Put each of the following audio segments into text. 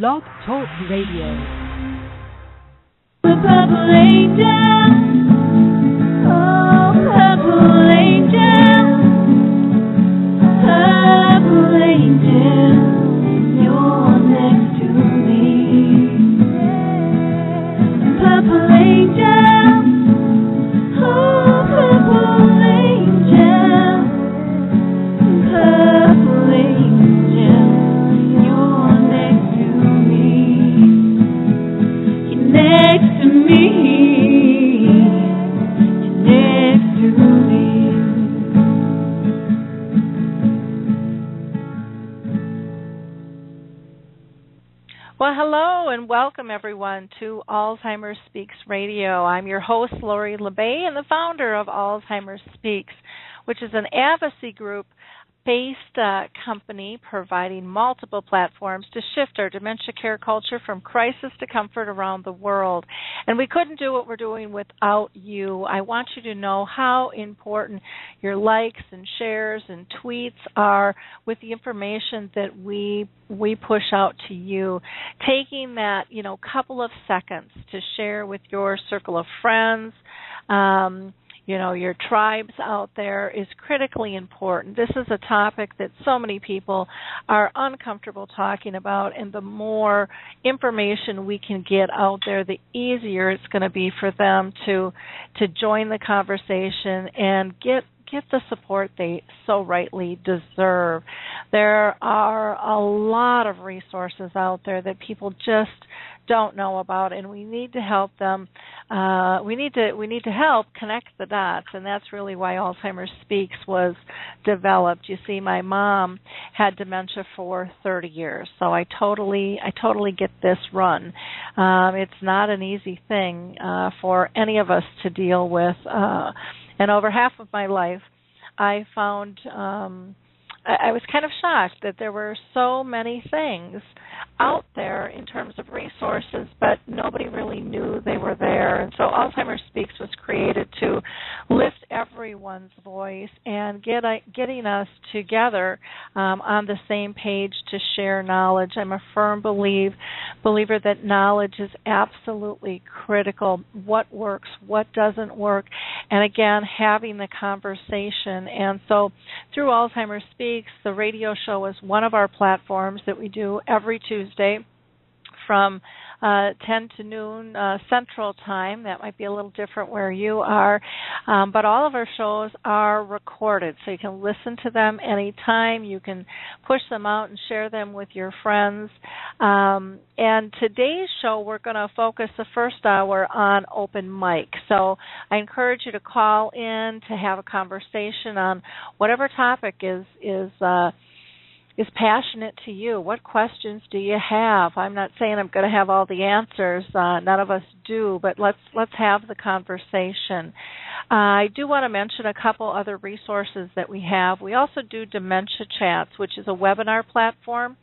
Blog Talk Radio. Well, hello and welcome everyone to Alzheimer's Speaks Radio. I'm your host, Lori La Bey, and the founder of Alzheimer's Speaks, which is an advocacy group based uh, company providing multiple platforms to shift our dementia care culture from crisis to comfort around the world. And we couldn't do what we're doing without you. I want you to know how important your likes and shares and tweets are with the information that we we push out to you. Taking that, you know, couple of seconds to share with your circle of friends, um, you know your tribes out there is critically important. This is a topic that so many people are uncomfortable talking about and the more information we can get out there the easier it's going to be for them to to join the conversation and get get the support they so rightly deserve. There are a lot of resources out there that people just don't know about and we need to help them uh, we need to we need to help connect the dots and that's really why Alzheimer's Speaks was developed. You see my mom had dementia for 30 years so I totally I totally get this run. Um, it's not an easy thing uh, for any of us to deal with uh, and over half of my life I found um I, I was kind of shocked that there were so many things out there in terms of resources, but nobody really knew they were there. And so Alzheimer's Speaks was created to lift everyone's voice and get getting us together um, on the same page to share knowledge. I'm a firm believe believer that knowledge is absolutely critical. What works, what doesn't work, and again having the conversation. And so through Alzheimer's Speaks, the radio show is one of our platforms that we do every Tuesday from uh, 10 to noon uh, Central Time. That might be a little different where you are. Um, but all of our shows are recorded, so you can listen to them anytime. You can push them out and share them with your friends. Um, and today's show, we're going to focus the first hour on open mic. So I encourage you to call in to have a conversation on whatever topic is is. Uh, is passionate to you. What questions do you have? I'm not saying I'm going to have all the answers. Uh, none of us do, but let's let's have the conversation. Uh, I do want to mention a couple other resources that we have. We also do Dementia Chats, which is a webinar platform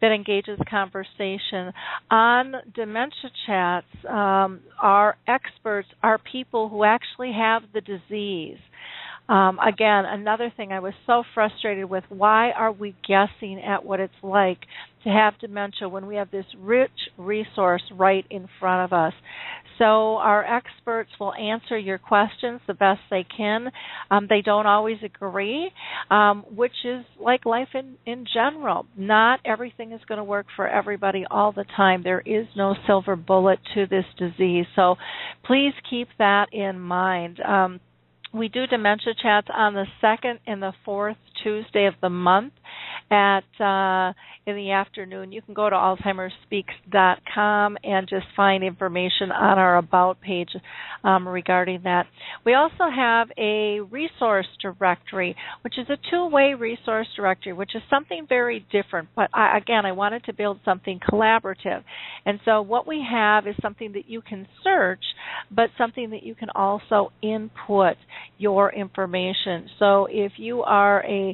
that engages conversation. On Dementia Chats, um, our experts are people who actually have the disease. Um, again, another thing I was so frustrated with why are we guessing at what it's like to have dementia when we have this rich resource right in front of us? So, our experts will answer your questions the best they can. Um, they don't always agree, um, which is like life in, in general. Not everything is going to work for everybody all the time. There is no silver bullet to this disease. So, please keep that in mind. Um, we do dementia chats on the second and the fourth Tuesday of the month at uh, in the afternoon. You can go to alzheimersspeaks.com and just find information on our about page um, regarding that. We also have a resource directory, which is a two-way resource directory, which is something very different. But I, again, I wanted to build something collaborative, and so what we have is something that you can search, but something that you can also input your information. So if you are a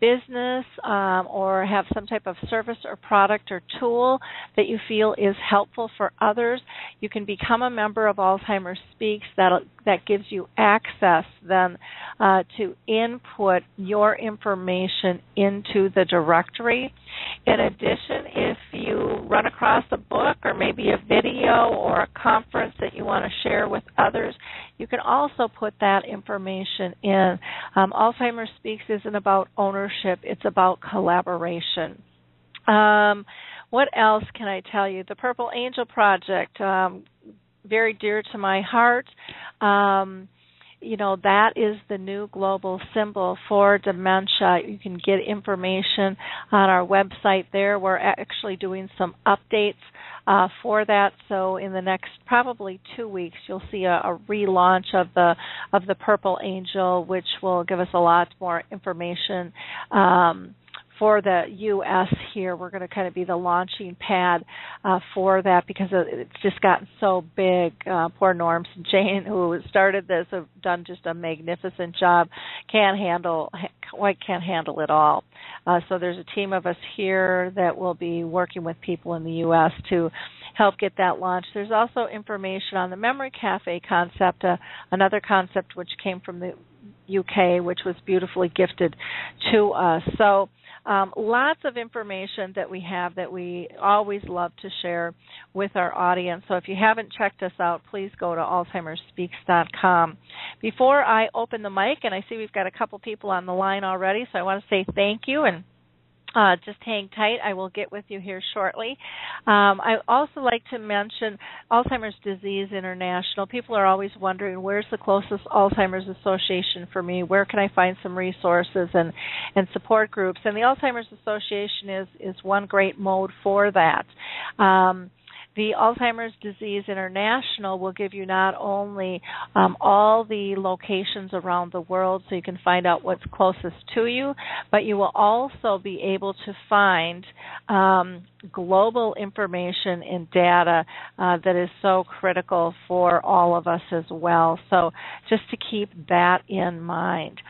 business um, or have some type of service or product or tool that you feel is helpful for others, you can become a member of Alzheimer's Speaks. That that gives you access then uh, to input your information into the directory. In addition, if you run across a book or maybe a video or a conference that you want to share with others, you can also put that information in. Um, Alzheimer's Speaks isn't about ownership, it's about collaboration. Um, what else can I tell you? The Purple Angel Project, um, very dear to my heart. Um, you know that is the new global symbol for dementia you can get information on our website there we're actually doing some updates uh, for that. So in the next probably two weeks you'll see a, a relaunch of the of the purple angel which will give us a lot more information. Um, for the U.S. here. We're going to kind of be the launching pad uh, for that because it's just gotten so big. Uh, poor Norms and Jane, who started this, have done just a magnificent job. Can't handle quite can't handle it all. Uh, so there's a team of us here that will be working with people in the U.S. to help get that launched. There's also information on the Memory Cafe concept, uh, another concept which came from the UK, which was beautifully gifted to us. So um, lots of information that we have that we always love to share with our audience. So if you haven't checked us out, please go to alzheimersspeaks.com. Before I open the mic, and I see we've got a couple people on the line already, so I want to say thank you and uh, just hang tight. I will get with you here shortly. Um, I also like to mention Alzheimer's Disease International. People are always wondering where's the closest Alzheimer's Association for me. Where can I find some resources and and support groups? And the Alzheimer's Association is is one great mode for that. Um, the Alzheimer's Disease International will give you not only um, all the locations around the world so you can find out what's closest to you, but you will also be able to find um, global information and data uh, that is so critical for all of us as well. So just to keep that in mind.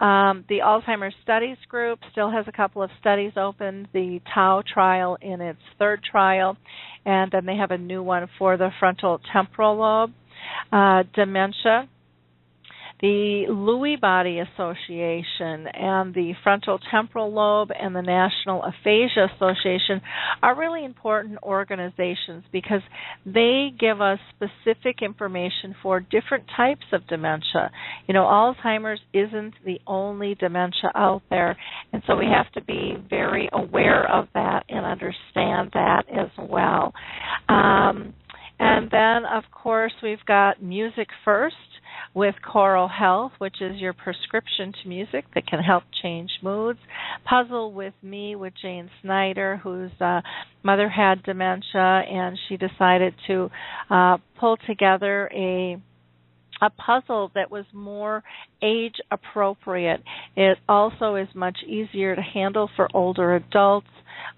Um, the Alzheimer's Studies Group still has a couple of studies open. The Tau trial in its third trial, and then they have a new one for the frontal temporal lobe. Uh, dementia the Lewy Body Association and the Frontal Temporal Lobe and the National Aphasia Association are really important organizations because they give us specific information for different types of dementia. You know, Alzheimer's isn't the only dementia out there, and so we have to be very aware of that and understand that as well. Um, and then, of course, we've got Music First with Choral Health, which is your prescription to music that can help change moods. Puzzle with Me with Jane Snyder, whose uh, mother had dementia, and she decided to uh, pull together a a puzzle that was more age appropriate. It also is much easier to handle for older adults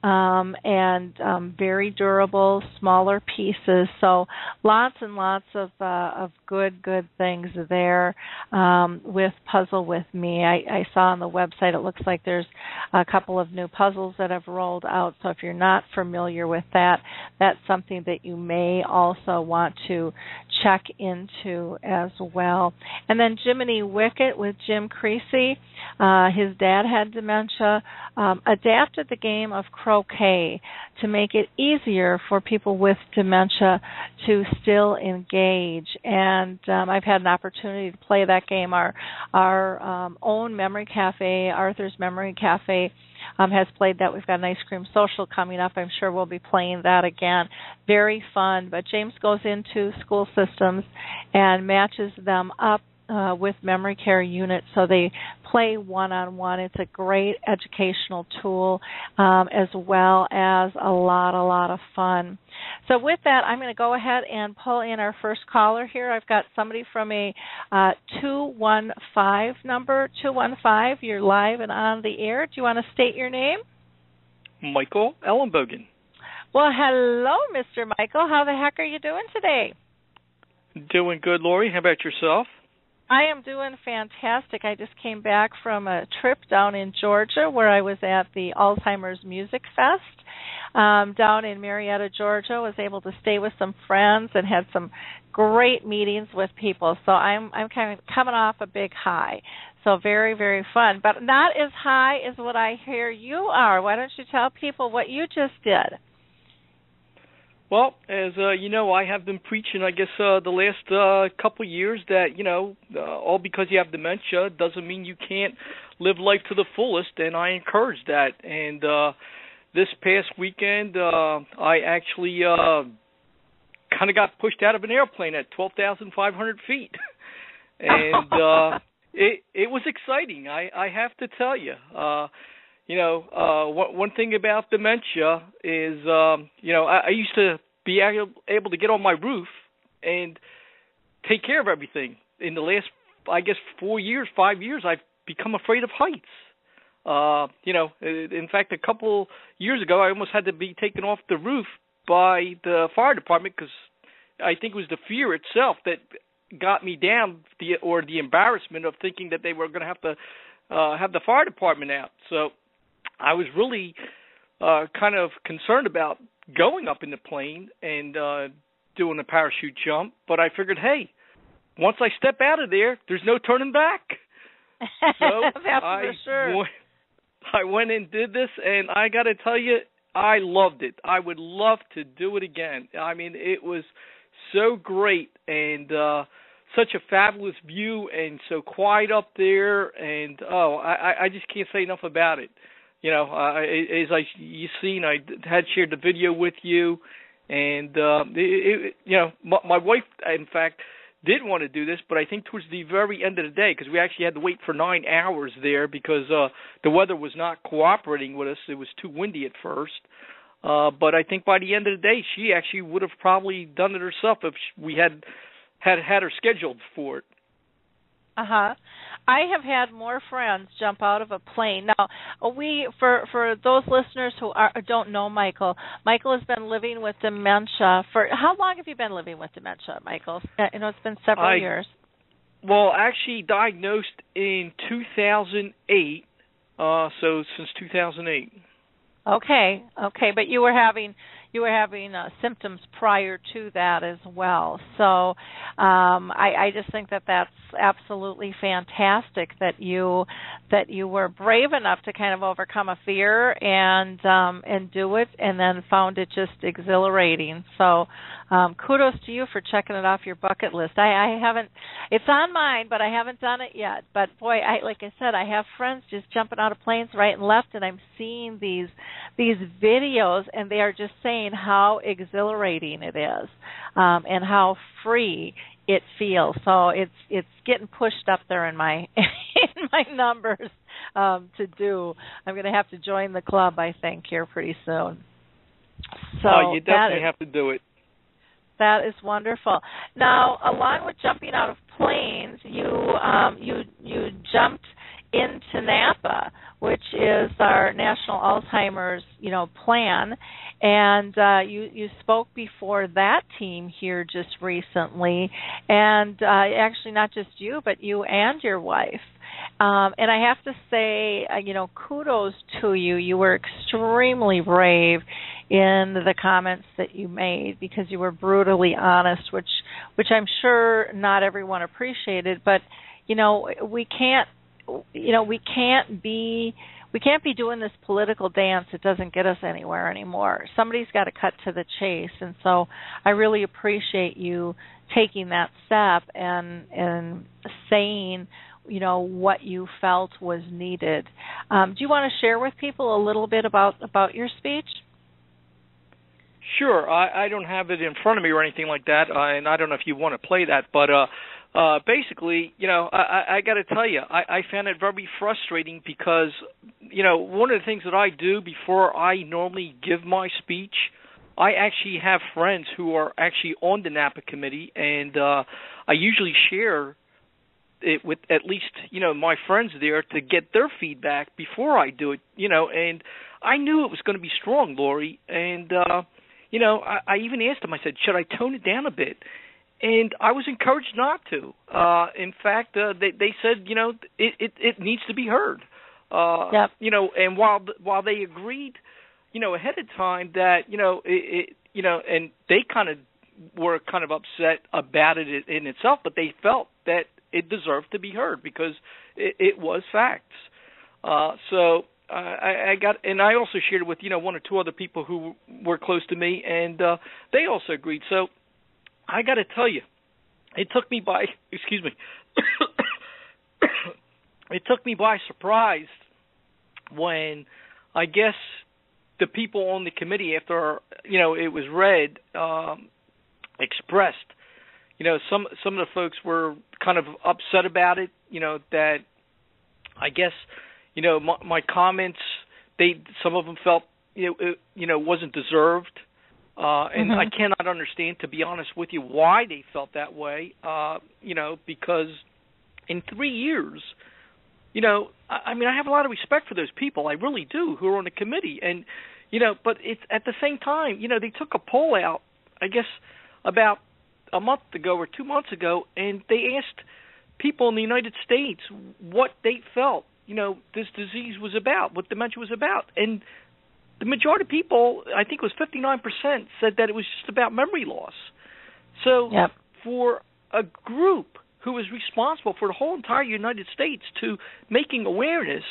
um, and um, very durable, smaller pieces. So lots and lots of uh, of good good things there um, with Puzzle with Me. I, I saw on the website it looks like there's a couple of new puzzles that have rolled out. So if you're not familiar with that, that's something that you may also want to check into as well. And then Jiminy Wicket with Jim Creasy. Uh, his dad had dementia. Um, adapted the game of croquet to make it easier for people with dementia to still engage. And um, I've had an opportunity to play that game. Our our um, own memory cafe, Arthur's Memory Cafe, um, has played that. We've got an ice cream social coming up. I'm sure we'll be playing that again. Very fun. But James goes into school systems and matches them up uh, with memory care units so they play one on one. It's a great educational tool um, as well as a lot, a lot of fun. So, with that, I'm going to go ahead and pull in our first caller here. I've got somebody from a uh, 215 number. 215, you're live and on the air. Do you want to state your name? Michael Ellenbogen. Well, hello, Mr. Michael. How the heck are you doing today? Doing good, Lori. How about yourself? I am doing fantastic. I just came back from a trip down in Georgia where I was at the Alzheimer's Music Fest um, down in Marietta, Georgia. Was able to stay with some friends and had some great meetings with people. So I'm I'm kind of coming off a big high. So very very fun, but not as high as what I hear you are. Why don't you tell people what you just did? Well, as uh, you know, I have been preaching, I guess, uh, the last uh, couple of years that you know, uh, all because you have dementia doesn't mean you can't live life to the fullest, and I encourage that. And uh, this past weekend, uh, I actually uh, kind of got pushed out of an airplane at twelve thousand five hundred feet, and uh, it it was exciting. I I have to tell you. Uh, you know, uh, one, one thing about dementia is, um, you know, I, I used to be able, to get on my roof and take care of everything. In the last, I guess, four years, five years, I've become afraid of heights. Uh, you know, in fact, a couple years ago, I almost had to be taken off the roof by the fire department because I think it was the fear itself that got me down, the or the embarrassment of thinking that they were going to have to uh, have the fire department out. So I was really uh kind of concerned about going up in the plane and uh doing a parachute jump, but I figured, hey, once I step out of there, there's no turning back. So I sure. went, I went and did this, and I got to tell you, I loved it. I would love to do it again. I mean, it was so great and uh such a fabulous view and so quiet up there and oh I I just can't say enough about it you know, uh, as I you seen, I had shared the video with you, and uh, it, it, you know, my, my wife, in fact, did want to do this, but I think towards the very end of the day, because we actually had to wait for nine hours there because uh, the weather was not cooperating with us. It was too windy at first. Uh, but I think by the end of the day, she actually would have probably done it herself if we had had had her scheduled for it. Uh huh. I have had more friends jump out of a plane. Now, we for for those listeners who are, don't know Michael, Michael has been living with dementia for how long have you been living with dementia, Michael? You know, it's been several I- years. Well, actually diagnosed in 2008, uh, so since 2008. Okay, okay, but you were having you were having uh, symptoms prior to that as well. So um, I, I just think that that's absolutely fantastic that you that you were brave enough to kind of overcome a fear and um, and do it, and then found it just exhilarating. So um, kudos to you for checking it off your bucket list. I, I haven't it's on mine, but I haven't done it yet. But boy, I like I said, I have friends just jumping out of planes right and left, and I'm seeing these these videos, and they are just saying how exhilarating it is, um, and how free it feels. So it's it's getting pushed up there in my in my numbers um, to do. I'm going to have to join the club, I think, here pretty soon. So uh, you definitely is- have to do it. That is wonderful. Now, along with jumping out of planes, you um, you you jumped into NAPA, which is our national Alzheimer's you know plan, and uh, you you spoke before that team here just recently, and uh, actually not just you, but you and your wife. Um, and I have to say, uh, you know, kudos to you. You were extremely brave in the comments that you made because you were brutally honest, which which I'm sure not everyone appreciated. But you know, we can't, you know, we can't be we can't be doing this political dance. It doesn't get us anywhere anymore. Somebody's got to cut to the chase, and so I really appreciate you taking that step and and saying you know what you felt was needed. Um, do you want to share with people a little bit about about your speech? Sure, I, I don't have it in front of me or anything like that, uh, and I don't know if you want to play that, but uh, uh, basically, you know, I, I, I got to tell you, I, I found it very frustrating because, you know, one of the things that I do before I normally give my speech, I actually have friends who are actually on the NAPA committee, and uh, I usually share it with at least you know my friends there to get their feedback before I do it. You know, and I knew it was going to be strong, Lori, and uh, you know I, I even asked them. I said, should I tone it down a bit? And I was encouraged not to. Uh, in fact, uh, they they said, you know, it it, it needs to be heard. Uh, Yep. You know, and while while they agreed, you know, ahead of time that you know it, it you know, and they kind of were kind of upset about it in itself, but they felt that it deserved to be heard because it, it was facts. Uh, so uh, I, I got, and I also shared it with you know one or two other people who were close to me, and uh, they also agreed. So I got to tell you, it took me by excuse me, it took me by surprise when I guess the people on the committee after you know it was read um, expressed you know some some of the folks were kind of upset about it you know that I guess you know my, my comments they some of them felt you know it, you know wasn't deserved. Uh and Mhm. I cannot understand to be honest with you why they felt that way uh you know because in 3 years you know I, I mean I have a lot of respect for those people. I really do who are on the committee. And you know but it's at the same time you know they took a poll out I guess about a month ago or 2 months ago and they asked people in the United States what they felt, you know, this disease was about, what dementia was about. And the majority of people, I think it was 59%, said that it was just about memory loss. So Yep. for a group who is responsible for the whole entire United States to making awareness,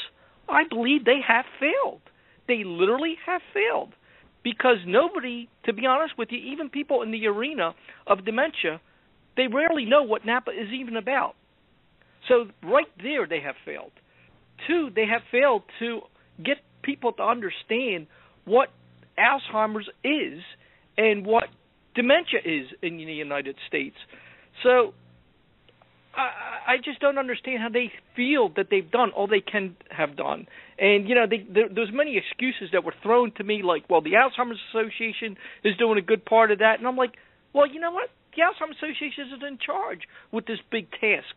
I believe they have failed. They literally have failed. Because nobody, to be honest with you, even people in the arena of dementia, they rarely know what NAPA is even about. So right there they have failed. Two, they have failed to get people to understand what Alzheimer's is and what dementia is in the United States. So I, I just don't understand how they feel that they've done all they can have done. And you know, they, there, there's many excuses that were thrown to me, like, well, the Alzheimer's Association is doing a good part of that, and I'm like, well, you know what? The Alzheimer's Association is in charge with this big task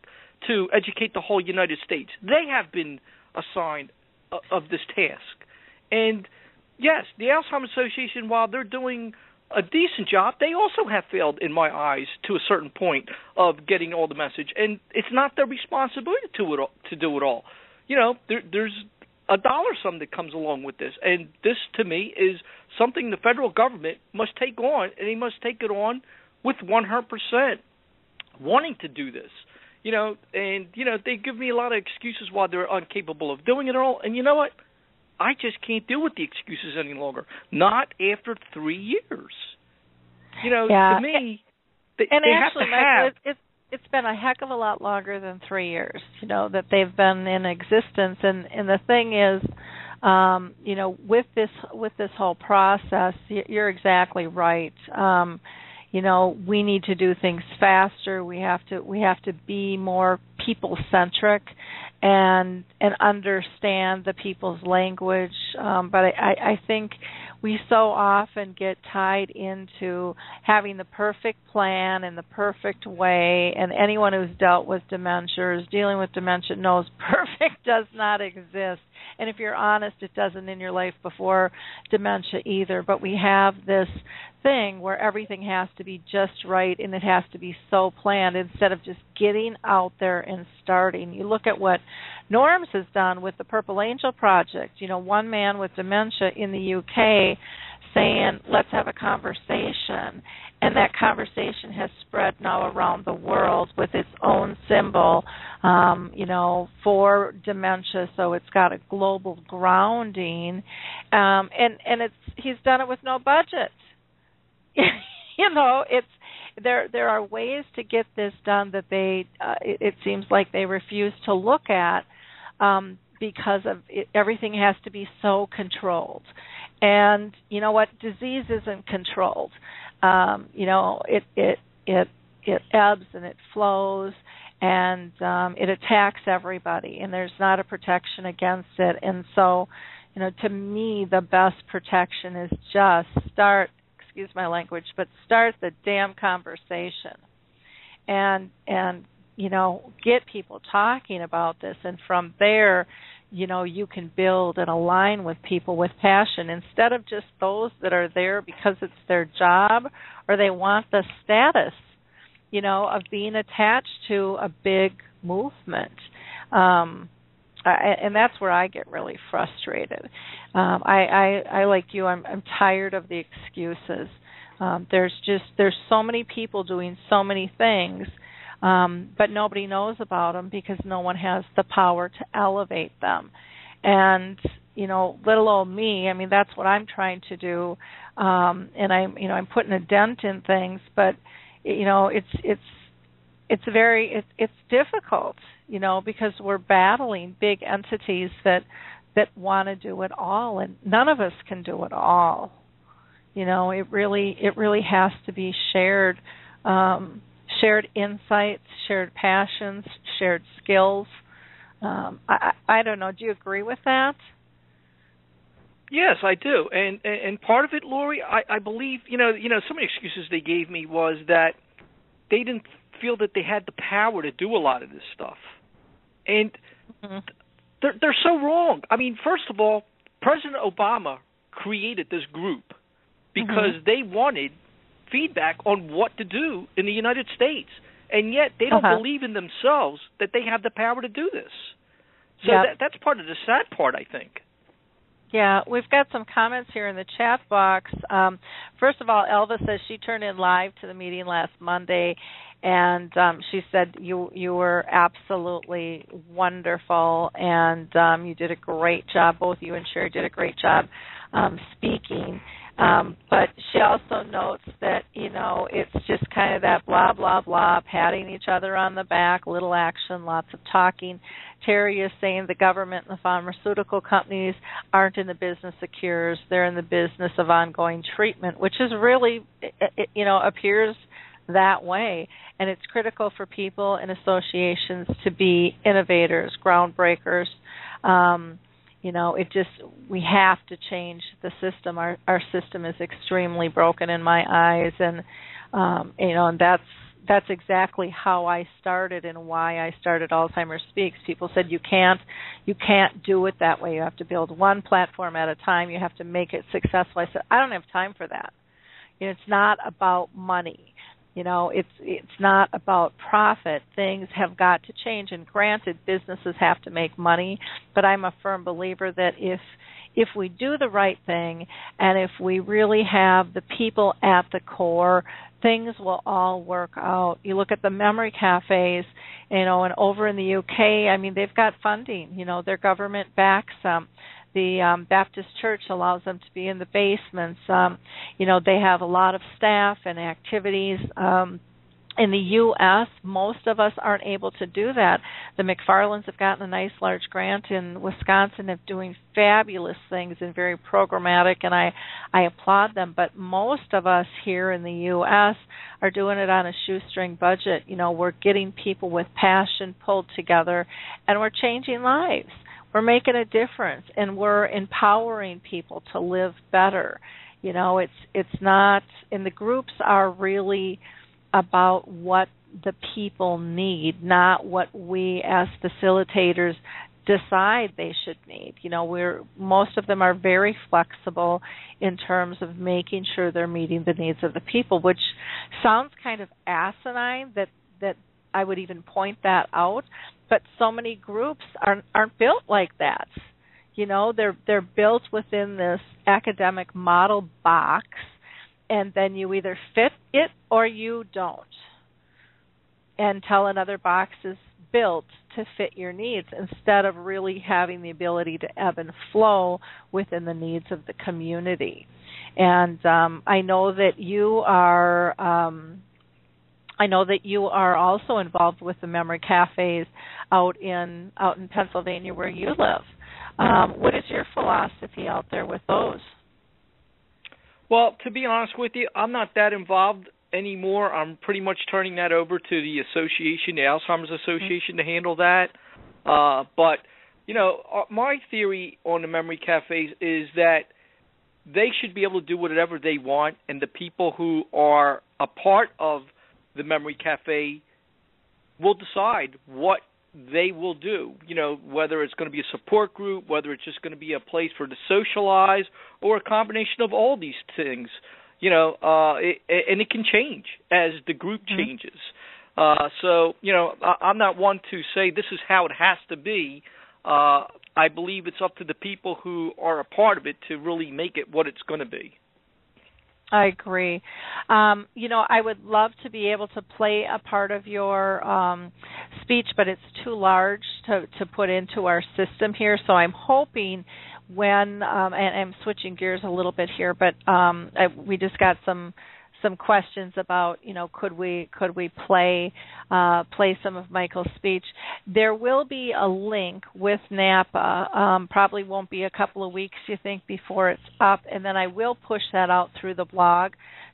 to educate the whole United States. They have been assigned uh, of this task, and yes, the Alzheimer's Association, while they're doing a decent job, they also have failed in my eyes to a certain point of getting all the message, and it's not their responsibility to it all, to do it all. You know, there, there's a dollar sum that comes along with this, and this to me is something the federal government must take on, and they must take it on with 100% wanting to do this. You know, and you know they give me a lot of excuses why they're incapable of doing it all, and you know what? I just can't deal with the excuses any longer. Not after three years. You know, Yeah. to me, they, and they actually, have to have. It's it's been a heck of a lot longer than three years. You know that they've been in existence, and and the thing is, um, you know, with this with this whole process, you're exactly right. Um, you know, we need to do things faster. We have to we have to be more people centric, and and understand the people's language. Um, but I, I, think we so often get tied into having the perfect plan and the perfect way and anyone who's dealt with dementia or is dealing with dementia knows perfect does not exist and if you're honest it doesn't in your life before dementia either but we have this thing where everything has to be just right and it has to be so planned instead of just getting out there and starting. You look at what norms has done with the purple angel project you know one man with dementia in the uk saying let's have a conversation. And that conversation has spread now around the world with its own symbol um you know for dementia. So it's got a global grounding. Um and and it's he's done it with no budget you know it's there there are ways to get this done that they uh, it, it seems like they refuse to look at um because of it, everything has to be so controlled. And you know what? Disease isn't controlled. Um you know it it it it ebbs and it flows and um it attacks everybody and there's not a protection against it. And so you know to me the best protection is just start excuse my language but start the damn conversation. And and you know get people talking about this and from there you know you can build and align with people with passion. Instead of just those that are there because it's their job or they want the status you know of being attached to a big movement. Um I, and that's where I get really frustrated. Um, I, I, I like you. I'm, I'm tired of the excuses. Um, there's just there's so many people doing so many things, um, but nobody knows about them because no one has the power to elevate them. And you know, little old me. I mean, that's what I'm trying to do, um, and I'm, you know, I'm putting a dent in things, but you know, it's it's it's very it's it's difficult, you know, because we're battling big entities that that want to do it all, and none of us can do it all. You know, it really it really has to be shared. Um, shared insights, shared passions, shared skills. Um, I, I don't know. Do you agree with that? Yes, I do, and and, part of it, Lori, I, I believe you know you know some of the excuses they gave me was that they didn't feel that they had the power to do a lot of this stuff, and mm-hmm. they're they're so wrong. I mean, first of all, President Obama created this group because mm-hmm. they wanted feedback on what to do in the United States, and yet they don't uh-huh. believe in themselves that they have the power to do this. So yep. that, that's part of the sad part, I think. Yeah, we've got some comments here in the chat box. Um, first of all, Elva says she turned in live to the meeting last Monday, and um, she said you you were absolutely wonderful, and um, you did a great job. Both you and Sherry did a great job um, speaking. Um, but she also notes that, you know, it's just kind of that blah, blah, blah, patting each other on the back, little action, lots of talking. Terry is saying the government and the pharmaceutical companies aren't in the business of cures, they're in the business of ongoing treatment, which is really, it, you know, appears that way. And it's critical for people and associations to be innovators, groundbreakers. Um, you know it just we have to change the system our our system is extremely broken in my eyes and um you know and that's that's exactly how I started and why I started Alzheimer's Speaks. People said you can't you can't do it that way. You have to build one platform at a time. You have to make it successful. I said I don't have time for that. You know, it's not about money you know it's it's not about profit. Things have got to change and granted businesses have to make money but i'm a firm believer that if if we do the right thing and if we really have the people at the core things will all work out. You look at the memory cafes you know and over in the uk i mean they've got funding. You know their government backs them the um, Baptist Church allows them to be in the basements. Um, you know, they have a lot of staff and activities. Um, in the U.S., most of us aren't able to do that. The McFarlands have gotten a nice large grant in Wisconsin of doing fabulous things and very programmatic, and I I applaud them. But most of us here in the U.S. are doing it on a shoestring budget. You know, we're getting people with passion pulled together, and we're changing lives we're making a difference and we're empowering people to live better. You know it's it's not and the groups are really about what the people need not what we as facilitators decide they should need. You know we're most of them are very flexible in terms of making sure they're meeting the needs of the people which sounds kind of asinine that that I would even point that out but so many groups aren't aren't built like that. You know they're they're built within this academic model box and then you either fit it or you don't. Until another box is built to fit your needs instead of really having the ability to ebb and flow within the needs of the community. And um, i know that you are um, I know that you are also involved with the memory cafes out in out in Pennsylvania where you live. Um, what is your philosophy out there with those? Well, to be honest with you, I'm not that involved anymore. I'm pretty much turning that over to the association, the Alzheimer's Association, mm-hmm. to handle that. Uh, but you know, uh, my theory on the memory cafes is that they should be able to do whatever they want, and the people who are a part of the Memory Cafe will decide what they will do. You know, whether it's going to be a support group, whether it's just going to be a place for to socialize, or a combination of all these things. You know, uh, it, and it can change as the group mm-hmm. changes. Uh, so, you know, I, I'm not one to say this is how it has to be. Uh, I believe it's up to the people who are a part of it to really make it what it's going to be. I agree. Um, you know, I would love to be able to play a part of your um, speech, but it's too large to, to put into our system here. So I'm hoping when um, and I'm switching gears a little bit here, but um, I, we just got some some questions about you know could we could we play uh, play some of Michael's speech. There will be a link with NAPA. Um, probably won't be a couple of weeks you think before it's up, and then I will push that out through the blog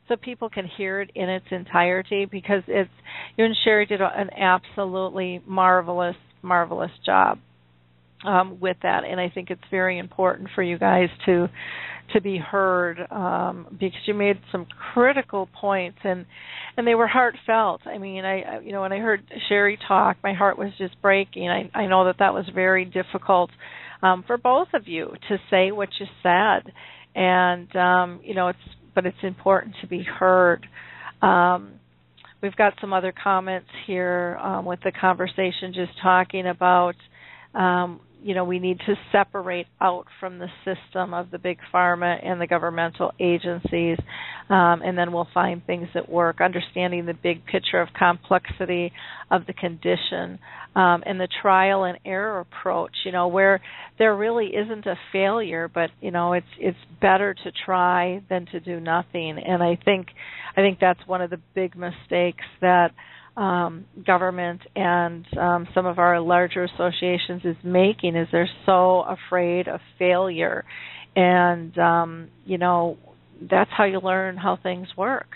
so people can hear it in its entirety because it's you and Sherry did an absolutely marvelous marvelous job um, with that, and I think it's very important for you guys to to be heard um, because you made some critical points and and they were heartfelt. I mean, I, you know when I heard Sherry talk, my heart was just breaking. I I know that that was very difficult um, for both of you to say what you said, and um, you know it's but it's important to be heard. Um, we've got some other comments here um, with the conversation just talking about um, you know we need to separate out from the system of the big pharma and the governmental agencies um, and then we'll find things that work. Understanding the big picture of complexity of the condition um, and the trial and error approach you know where there really isn't a failure but you know it's it's better to try than to do nothing. And i think i think that's one of the big mistakes that um, government and um, some of our larger associations is making is they're so afraid of failure, and um, you know that's how you learn how things work.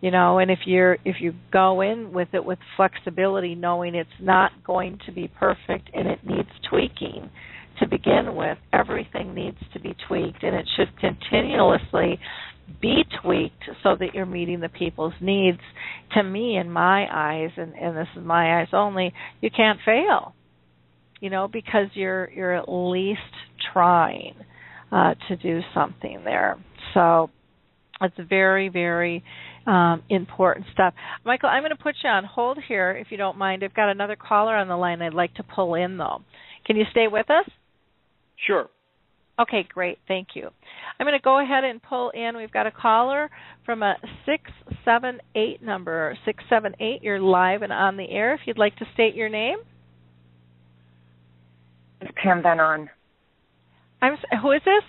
You know, and if you're if you go in with it with flexibility, knowing it's not going to be perfect and it needs tweaking to begin with, everything needs to be tweaked, and it should continuously be tweaked so that you're meeting the people's needs. To me in my eyes and, and this is my eyes only you can't fail you know because you're you're at least trying uh, to do something there. So it's very very um, important stuff. Michael i'm going to put you on hold here if you don't mind. I've got another caller on the line i'd like to pull in though. Can you stay with us? Sure. Okay, great. Thank you. I'm going to go ahead and pull in. We've got a caller from a 678 number. 678, you're live and on the air. If you'd like to state your name. It's Pam Van On. I'm who is this?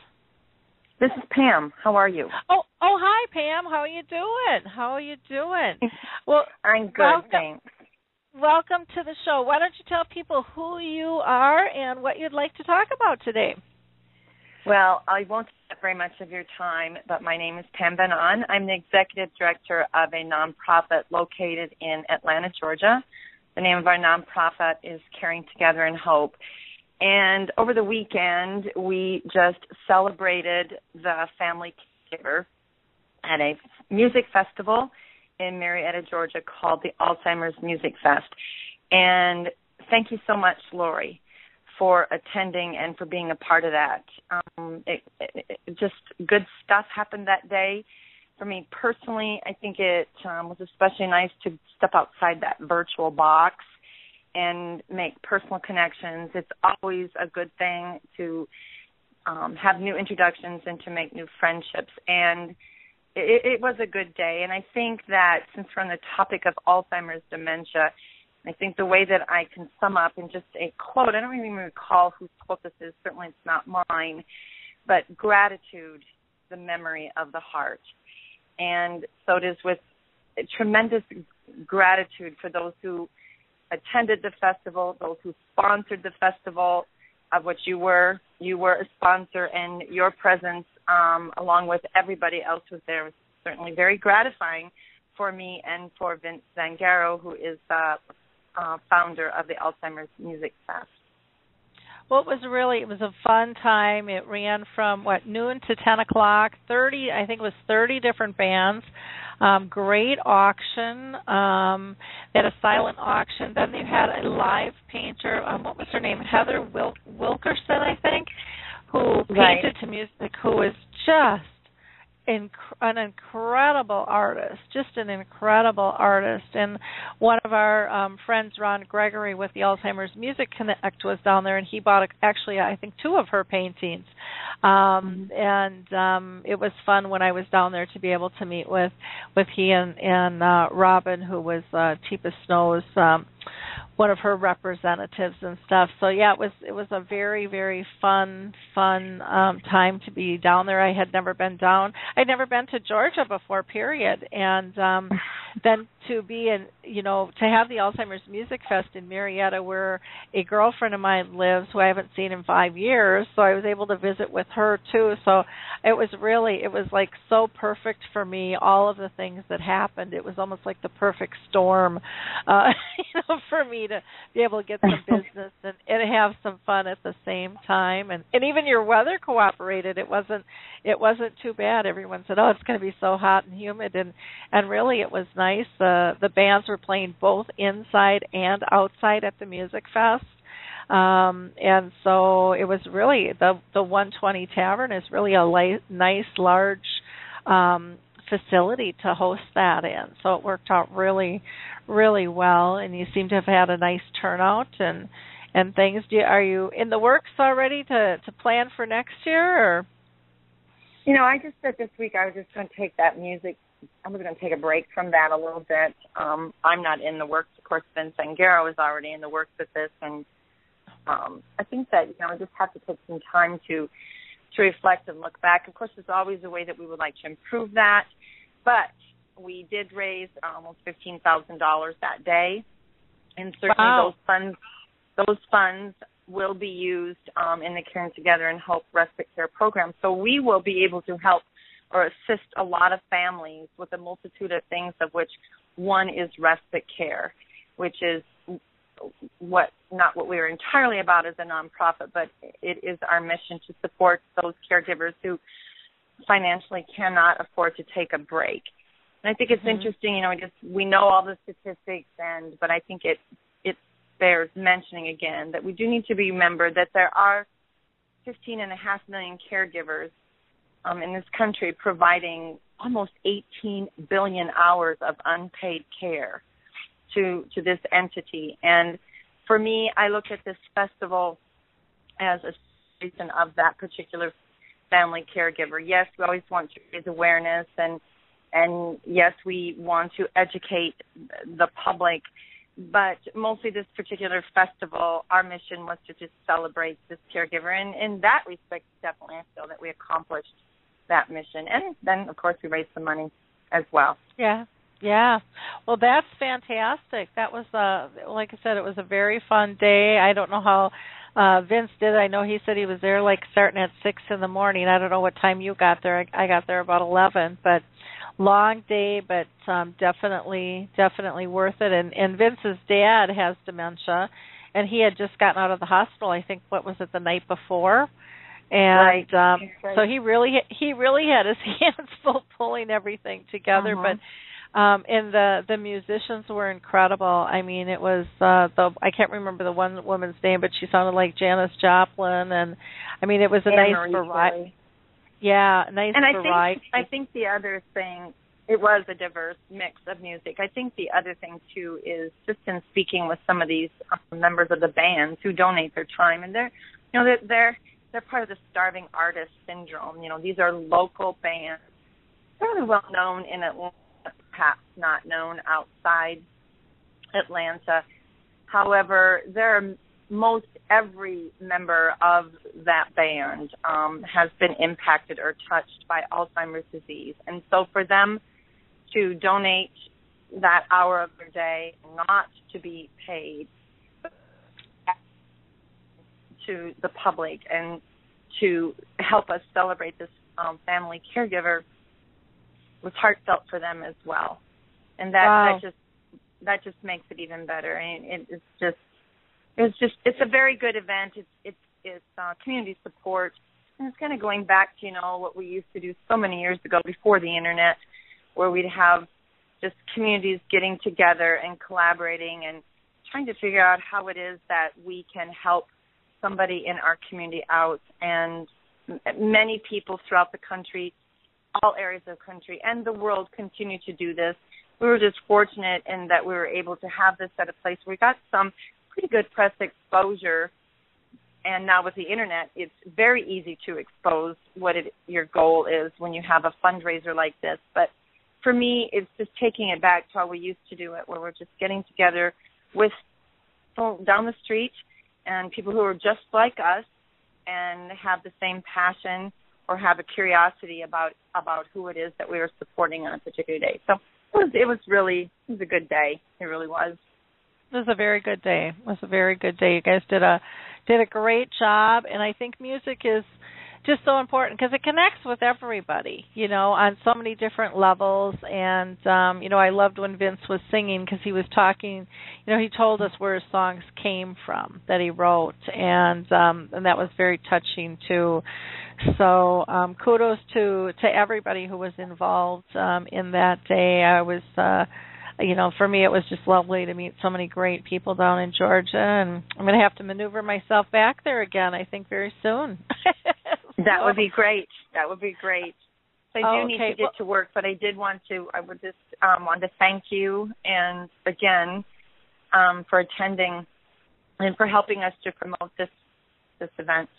This is Pam. How are you? Oh, oh, hi Pam. How are you doing? How are you doing? Well, I'm good, welcome, thanks. Welcome to the show. Why don't you tell people who you are and what you'd like to talk about today? Well, I won't take very much of your time, but my name is Pam Benon. I'm the executive director of a nonprofit located in Atlanta, Georgia. The name of our nonprofit is Caring Together in Hope. And over the weekend, we just celebrated the family caregiver at a music festival in Marietta, Georgia called the Alzheimer's Music Fest. And thank you so much, Lori for attending and for being a part of that. Um, it, it, it just good stuff happened that day. For me personally, I think it um, was especially nice to step outside that virtual box and make personal connections. It's always a good thing to um, have new introductions and to make new friendships. And it, it was a good day. And I think that since we're on the topic of Alzheimer's dementia, I think the way that I can sum up in just a quote, I don't even recall whose quote this is, certainly it's not mine, but gratitude, the memory of the heart. And so it is with tremendous gratitude for those who attended the festival, those who sponsored the festival, of which you were. You were a sponsor, and your presence, um, along with everybody else who was there, was certainly very gratifying for me and for Vince Zangaro, who is uh, uh, founder of the Alzheimer's Music Fest. Well, it was really it was a fun time. It ran from what noon to ten o'clock. Thirty, I think it was thirty different bands. Um, great auction. Um, they had a silent auction. Then they had a live painter. Um, what was her name? Heather Wil- Wilkerson, I think, who Right. painted to music. Who was just inc- an incredible artist, just an incredible artist. And one of our um, friends, Ron Gregory, with the Alzheimer's Music Connect, was down there, and he bought a, actually, I think, two of her paintings. Um, and um, it was fun when I was down there to be able to meet with with he and and uh, Robin, who was uh, Teepa Snow's. Um, one of her representatives and stuff. So yeah, it was it was a very very fun fun um time to be down there. I had never been down. I'd never been to Georgia before period and um then to be in you know to have the Alzheimer's Music Fest in Marietta where a girlfriend of mine lives who I haven't seen in 5 years, so I was able to visit with her too. So it was really it was like so perfect for me all of the things that happened. It was almost like the perfect storm uh you know for me to be able to get some business and, and have some fun at the same time and and even your weather cooperated. It wasn't it wasn't too bad. Everyone said, "Oh, it's going to be so hot and humid," and and really it was nice. The the bands were playing both inside and outside at the music fest. Um and so it was really the the 120 Tavern is really a li- nice large um facility to host that in. So it worked out really really well and you seem to have had a nice turnout and and things. Do you, are you in the works already to to plan for next year or You know, I just said this week I was just going to take that music. I was going to take a break from that a little bit. Um, I'm not in the works. Of course, Vince Angaro is already in the works with this, and um, I think that you know I just have to take some time to to reflect and look back. Of course, there's always a way that we would like to improve that, but we did raise almost fifteen thousand dollars that day, and certainly Wow. those funds those funds will be used um, in the Caring Together and Hope Respite Care program. So we will be able to help or assist a lot of families with a multitude of things, of which one is respite care, which is what not what we're entirely about as a nonprofit, but it is our mission to support those caregivers who financially cannot afford to take a break. And I think it's Mhm. interesting, you know, we just we know all the statistics and but I think it it bears mentioning again that we do need to remember that there are 15 and a half million caregivers um, in this country providing almost 18 billion hours of unpaid care to to this entity. And for me, I look at this festival as a reason of that particular family caregiver. Yes, we always want to raise awareness and and yes, we want to educate the public, but mostly this particular festival, our mission was to just celebrate this caregiver. And in that respect, definitely I feel that we accomplished that mission. And then, of course, we raised some money as well. Yeah. Yeah. Well, that's fantastic. That was uh like I said it was a very fun day. I don't know how uh Vince did. I know he said he was there like starting at 6 in the morning. I don't know what time you got there. I, I got there about 11, but long day but um definitely definitely worth it and and Vince's dad has dementia and he had just gotten out of the hospital I think what was it the night before and Right. um Right. so he really he really had his hands full pulling everything together Mhm. but um and the the musicians were incredible i mean it was uh the i can't remember the one woman's name but she sounded like janis joplin and i mean it was a nice Anne-Marie variety yeah nice and I variety think I think the other thing it was a diverse mix of music. I think the other thing too is just in speaking with some of these um, members of the bands who donate their time and they're you know they're they're they're part of the starving artist syndrome. You know, these are local bands, fairly well known in Atlanta, perhaps not known outside Atlanta. However, there are most every member of that band um, has been impacted or touched by Alzheimer's disease, and so for them to donate that hour of their day not to be paid to the public and to help us celebrate this um, family caregiver was heartfelt for them as well, and that Wow. that just that just makes it even better. And it, it's just it's just it's a very good event. It's it's it's uh, community support, and it's kind of going back to you know what we used to do so many years ago before the internet, where we'd have just communities getting together and collaborating and trying to figure out how it is that we can help somebody in our community out. And many people throughout the country, all areas of the country and the world continue to do this. We were just fortunate in that we were able to have this at a place where we got some pretty good press exposure. And now with the internet, it's very easy to expose what it, your goal is when you have a fundraiser like this. But for me, it's just taking it back to how we used to do it, where we're just getting together with down the street and people who are just like us and have the same passion or have a curiosity about about who it is that we were supporting on a particular day. So it was it was really it was a good day. It really was. It was a very good day. It was a very good day. You guys did a did a great job, and I think music is just so important because it connects with everybody, you know, on so many different levels. And um, you know, I loved when Vince was singing because he was talking. You know, he told us where his songs came from that he wrote, and um, and that was very touching too. So um, kudos to to everybody who was involved um, in that day. I was. Uh, you know, for me, it was just lovely to meet so many great people down in Georgia, and I'm going to have to maneuver myself back there again. I think very soon. That would be great. That would be great. So I do Oh, need to get Well- to work, but I did want to. I would just um, want to thank you and again um, for attending and for helping us to promote this this event.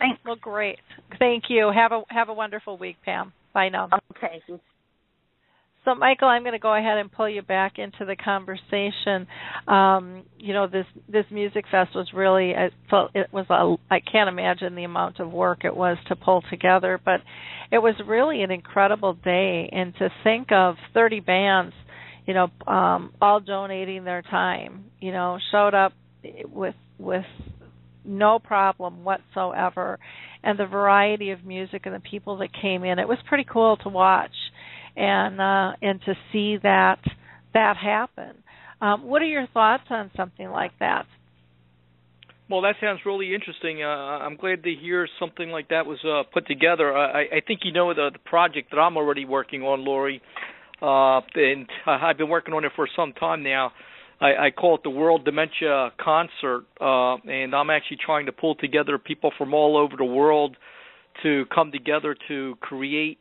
Thanks. Well, great. Thank you. Have a have a wonderful week, Pam. Bye now. Okay. So, Michael, I'm going to go ahead and pull you back into the conversation. Um, you know, this this music fest was really it it was a I can't imagine the amount of work it was to pull together, but it was really an incredible day. And to think of 30 bands, you know, um, all donating their time, you know, showed up with with no problem whatsoever, and the variety of music and the people that came in, it was pretty cool to watch and uh, and to see that that happen. Um, what are your thoughts on something like that? Well, that sounds really interesting. Uh, I'm glad to hear something like that was uh, put together. I, I think you know the, the project that I'm already working on, Lori, uh, and I've been working on it for some time now. I, I call it the World Dementia Concert, uh, and I'm actually trying to pull together people from all over the world to come together to create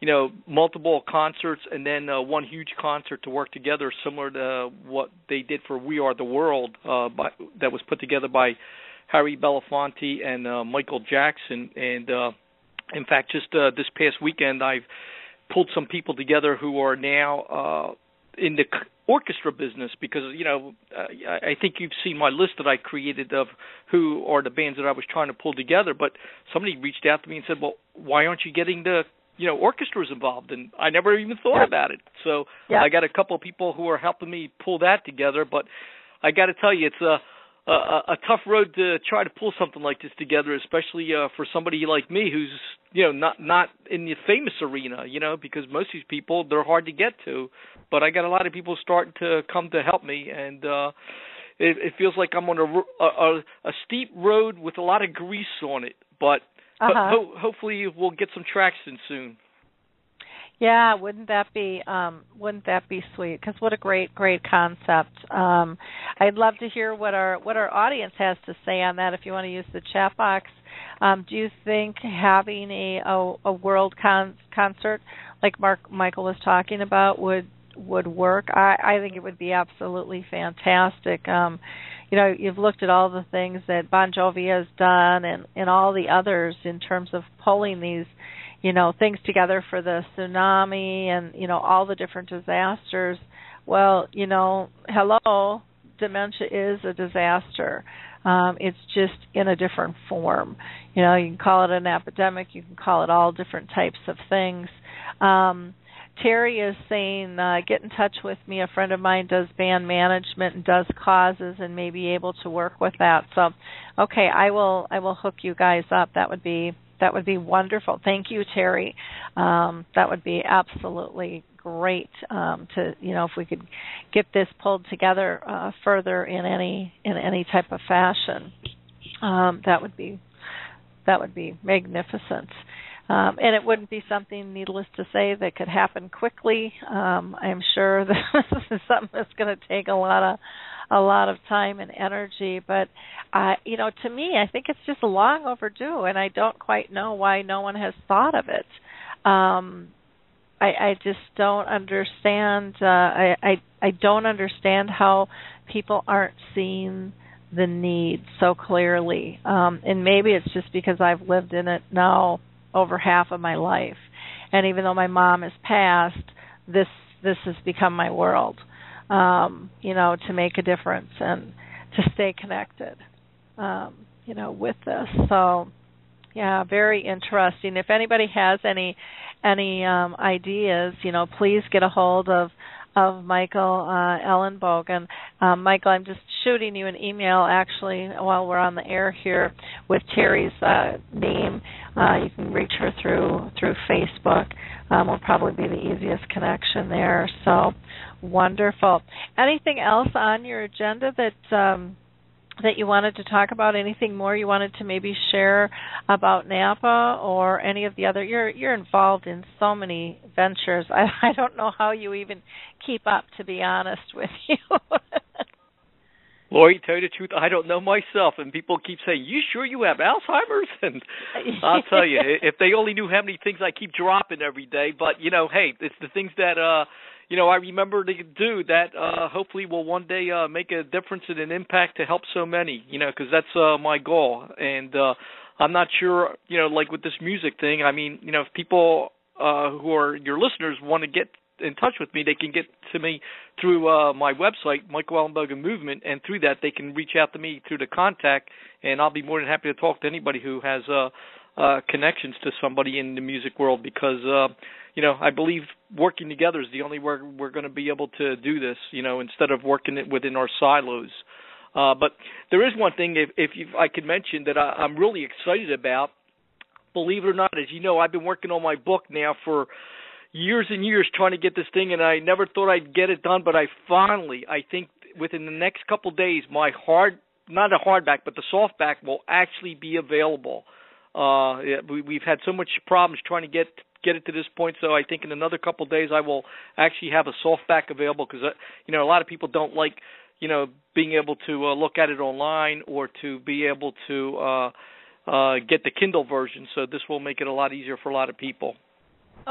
you know multiple concerts and then uh, one huge concert to work together similar to what they did for We Are the World uh by, that was put together by Harry Belafonte and uh, Michael Jackson. And uh in fact just uh, this past weekend I've pulled some people together who are now uh in the c- orchestra business because you know uh, I think you've seen my list that I created of who are the bands that I was trying to pull together but somebody reached out to me and said well why aren't you getting the you know orchestras involved and I never even thought Yep. about it so Yep. I got a couple of people who are helping me pull that together but I got to tell you it's a a, a tough road to try to pull something like this together, especially uh, for somebody like me who's you know not not in the famous arena, you know, because most of these people they're hard to get to. But I got a lot of people starting to come to help me, and uh, it, it feels like I'm on a, a a a steep road with a lot of grease on it. But Uh-huh. ho- hopefully we'll get some traction soon. Yeah, wouldn't that be um wouldn't that be sweet? Cuz what a great great concept. Um I'd love to hear what our what our audience has to say on that if you want to use the chat box. Um do you think having a a, a world con- concert like Mark Michael was talking about would would work? I I think it would be absolutely fantastic. Um you know, you've looked at all the things that Bon Jovi has done and and all the others in terms of pulling these you know things together for the tsunami and you know all the different disasters well you know hello dementia is a disaster um it's just in a different form you know you can call it an epidemic you can call it all different types of things um Terry is saying, uh, get in touch with me. A friend of mine does band management and does causes and may be able to work with that. So, okay, I will I will hook you guys up. That would be that would be wonderful. Thank you, Terry. Um, that would be absolutely great um, to you know if we could get this pulled together uh, further in any in any type of fashion. Um, that would be that would be magnificent. Um, and it wouldn't be something, needless to say, that could happen quickly. Um, I'm sure that this is something that's going to take a lot of a lot of time and energy. But uh, you know, to me, I think it's just long overdue, and I don't quite know why no one has thought of it. Um, I, I just don't understand. Uh, I, I I don't understand how people aren't seeing the need so clearly. Um, and maybe it's just because I've lived in it now over half of my life. And even though my mom has passed, this this has become my world. Um, you know, to make a difference and to stay connected. Um, you know, with this. So, yeah, very interesting. If anybody has any any um, ideas, you know, please get a hold of of Michael uh, Ellenbogen. Um, Michael, I'm just shooting you an email actually while we're on the air here with Terry's uh, name. Uh, you can reach her through through Facebook. Um, will probably be the easiest connection there. So wonderful. Anything else on your agenda that um, that you wanted to talk about? Anything more you wanted to maybe share about NAPA or any of the other? You're you're involved in so many ventures. I I don't know how you even keep up, to be honest with you. Lori, tell you the truth, I don't know myself, and people keep saying, "You sure you have Alzheimer's?" And I'll tell you, if they only knew how many things I keep dropping every day. But you know, hey, it's the things that uh you know I remember to do that. uh Hopefully, will one day uh make a difference and an impact to help so many. You know, because that's uh my goal. And uh I'm not sure, you know, like with this music thing. I mean, you know, if people uh who are your listeners want to get in touch with me, they can get to me through uh, my website, Michael Ellenbogen Movement, and through that they can reach out to me through the contact, and I'll be more than happy to talk to anybody who has uh, uh, connections to somebody in the music world because uh, you know I believe working together is the only way we're going to be able to do this. You know, instead of working it within our silos. Uh, but there is one thing, if, if I could mention, that I, I'm really excited about. Believe it or not, as you know, I've been working on my book now for years and years trying to get this thing, and I never thought I'd get it done. But I finally, I think within the next couple days, my hard, not a hardback, but the softback will actually be available. Uh, we, we've had so much problems trying to get get it to this point, so I think in another couple of days I will actually have a softback available because uh, you know a lot of people don't like you know being able to uh, look at it online or to be able to uh, uh, get the Kindle version. So this will make it a lot easier for a lot of people.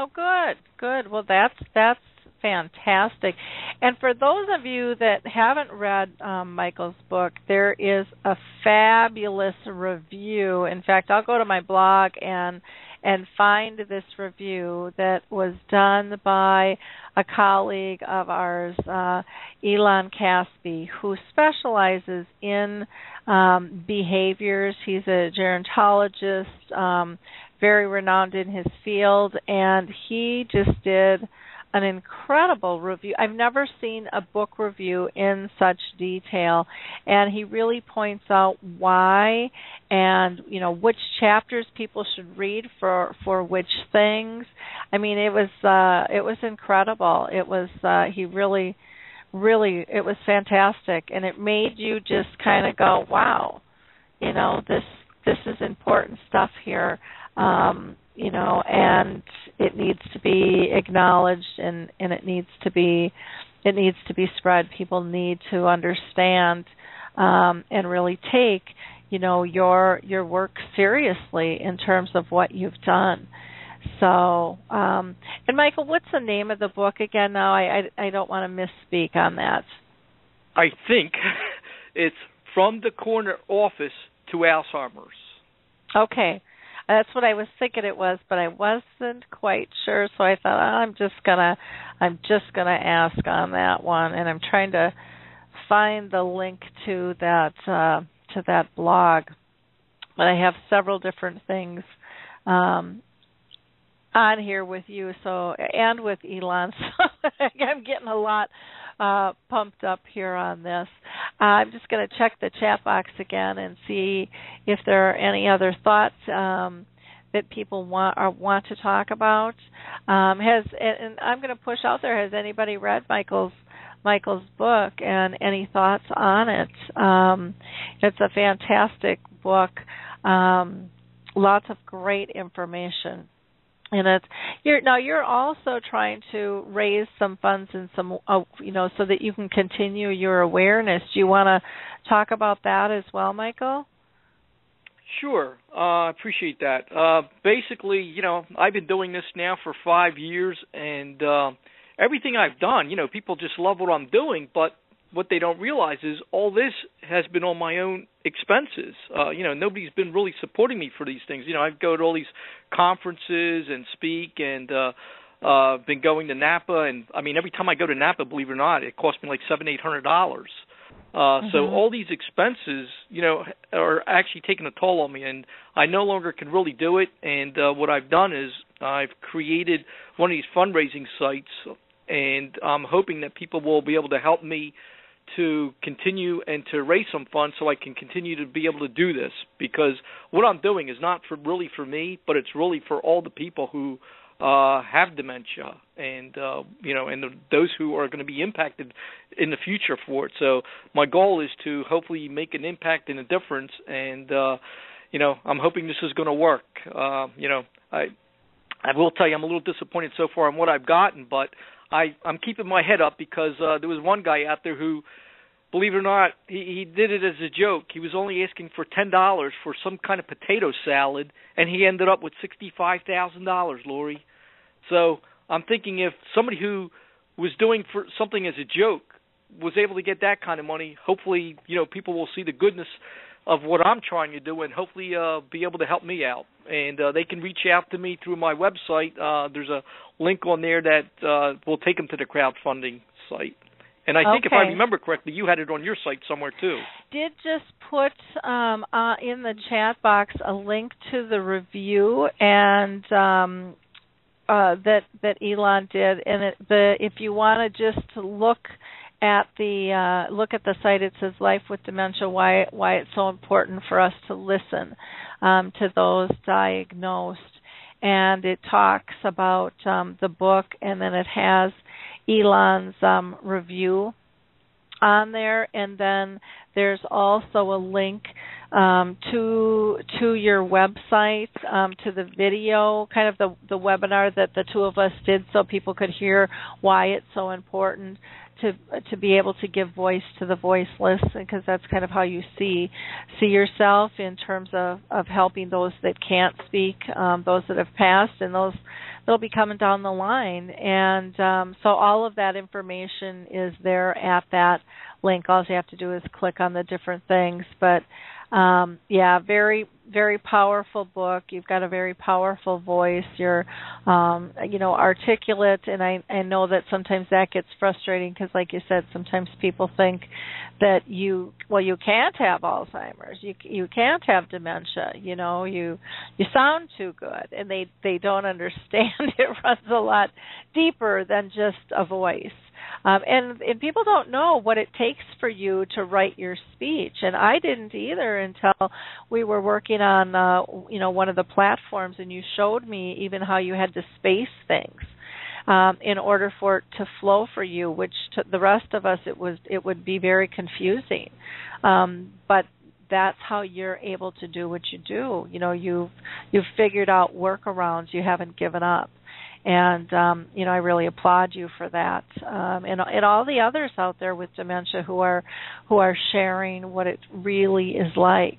Oh, good, good. Well, that's that's fantastic. And for those of you that haven't read um, Michael's book, there is a fabulous review. In fact, I'll go to my blog and and find this review that was done by a colleague of ours, uh, Eilon Caspi, who specializes in um, behaviors. He's a gerontologist. Um, very renowned in his field, and he just did an incredible review. I've never seen a book review in such detail, and he really points out why and you know which chapters people should read for for which things. I mean, it was uh it was incredible. It was uh he really really it was fantastic and it made you just kind of go, "Wow. You know, this this is important stuff here." Um, you know, and it needs to be acknowledged and and it needs to be it needs to be spread. People need to understand um, and really take you know your your work seriously in terms of what you've done. So, um, and Michael, what's the name of the book again? Now, I I, I don't want to misspeak on that. I think it's from the corner office to Alzheimer's. Okay, that's what I was thinking it was, but I wasn't quite sure. So I thought oh, I'm just gonna, I'm just gonna ask on that one, and I'm trying to find the link to that uh, to that blog. But I have several different things um, on here with you, so and with Eilon. So I'm getting a lot uh, pumped up here on this. Uh, I'm just going to check the chat box again and see if there are any other thoughts um, that people want or want to talk about. Um, has and I'm going to push out there. Has anybody read Michael's Michael's book and any thoughts on it? Um, it's a fantastic book. Um, lots of great information and it's you're now you're also trying to raise some funds and some uh, you know so that you can continue your awareness. Do you want to talk about that as well michael? Sure. I uh, appreciate that. Uh basically you know i've been doing this now for five years and uh everything i've done you know people just love what i'm doing but what they don't realize is all this has been on my own expenses. Uh, you know, nobody's been really supporting me for these things. You know, I go to all these conferences and speak and uh uh been going to NAPA and I mean every time I go to NAPA, believe it or not, it costs me like seven, eight hundred dollars. Uh, So Mhm. all these expenses, you know, are actually taking a toll on me, and I no longer can really do it. And uh, what I've done is I've created one of these fundraising sites, and I'm hoping that people will be able to help me to continue and to raise some funds so I can continue to be able to do this because what I'm doing is not for really for me, but it's really for all the people who uh have dementia and uh you know and the, those who are going to be impacted in the future for it. So my goal is to hopefully make an impact and a difference and uh you know, I'm hoping this is going to work. Uh you know, I I will tell you I'm a little disappointed so far on what I've gotten, but I I'm keeping my head up because uh there was one guy out there who believe it or not he he did it as a joke. He was only asking for $10 for some kind of potato salad and he ended up with $65,000, Lori. So, I'm thinking if somebody who was doing for something as a joke was able to get that kind of money, hopefully, you know, people will see the goodness of what I'm trying to do and hopefully uh be able to help me out. And uh they can reach out to me through my website. Uh there's a link on there that uh will take them to the crowdfunding site. And I think if I remember correctly, you had it on your site somewhere too. Did just put um, uh, in the chat box a link to the review and um, uh, that that Eilon did, and it, the if you want to just look at the uh, look at the site, it says "Life with Dementia: Why Why It's So Important for Us to Listen um, to Those Diagnosed," and it talks about um, the book, and then it has Eilon's um, review on there, and then there's also a link um, to to your website, um, to the video, kind of the the webinar that the two of us did, so people could hear why it's so important to to be able to give voice to the voiceless, because that's kind of how you see see yourself in terms of of helping those that can't speak, um, those that have passed, and those that'll be coming down the line. And um, so all of that information is there at that link. All you have to do is click on the different things. But um, yeah, very very powerful book. You've got a very powerful voice. You're um, you know articulate, and I I know that sometimes that gets frustrating because, like you said, sometimes people think that you well you can't have Alzheimer's. You you can't have dementia. You know you you sound too good, and they they don't understand it runs a lot deeper than just a voice. Um, and and people don't know what it takes for you to write your speech, and I didn't either until we were working on uh, you know one of the platforms, and you showed me even how you had to space things um, in order for it to flow for you, which to the rest of us it was it would be very confusing. Um, but that's how you're able to do what you do. You know, you've you've figured out workarounds. You haven't given up and um, you know I really applaud you for that, um, and and all the others out there with dementia who are who are sharing what it really is like,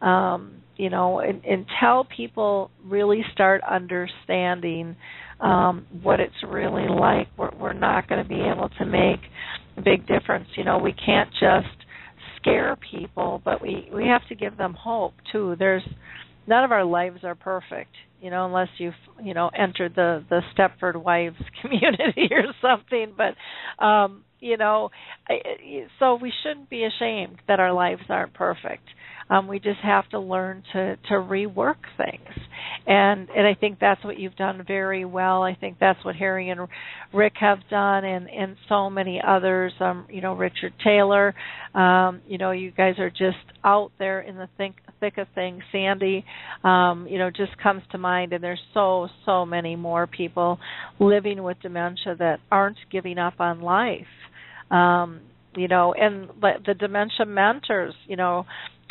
um, you know, and, until people really start understanding um, what it's really like, we're, we're not going to be able to make a big difference. You know, we can't just scare people, but we we have to give them hope too. There's none of our lives are perfect you know unless you've you know entered the the stepford wives community or something but um you know I- so we shouldn't be ashamed that our lives aren't perfect um we just have to learn to to rework things. And and I think that's what you've done very well. I think that's what Harry and Rick have done and and so many others. Um you know Richard Taylor um you know you guys are just out there in the think thick of things. Sandy um you know just comes to mind and there's so so many more people living with dementia that aren't giving up on life. Um you know and the the dementia mentors you know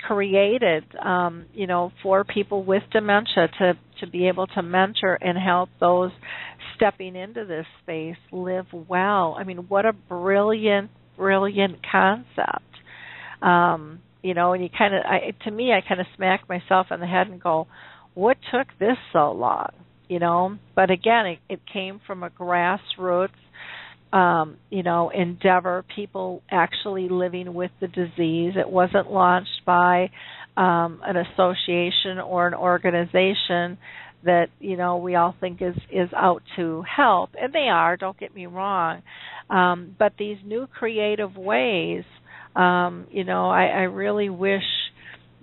created um you know for people with dementia to to be able to mentor and help those stepping into this space live well. I mean what a brilliant brilliant concept. Um you know and you kind of to me i kind of smack myself on the head and go what took this so long? You know? But again it, it came from a grassroots um, you know, endeavor, people actually living with the disease. It wasn't launched by um, an association or an organization that you know we all think is is out to help, and they are. Don't get me wrong, um, but these new creative ways Um, you know, I, I really wish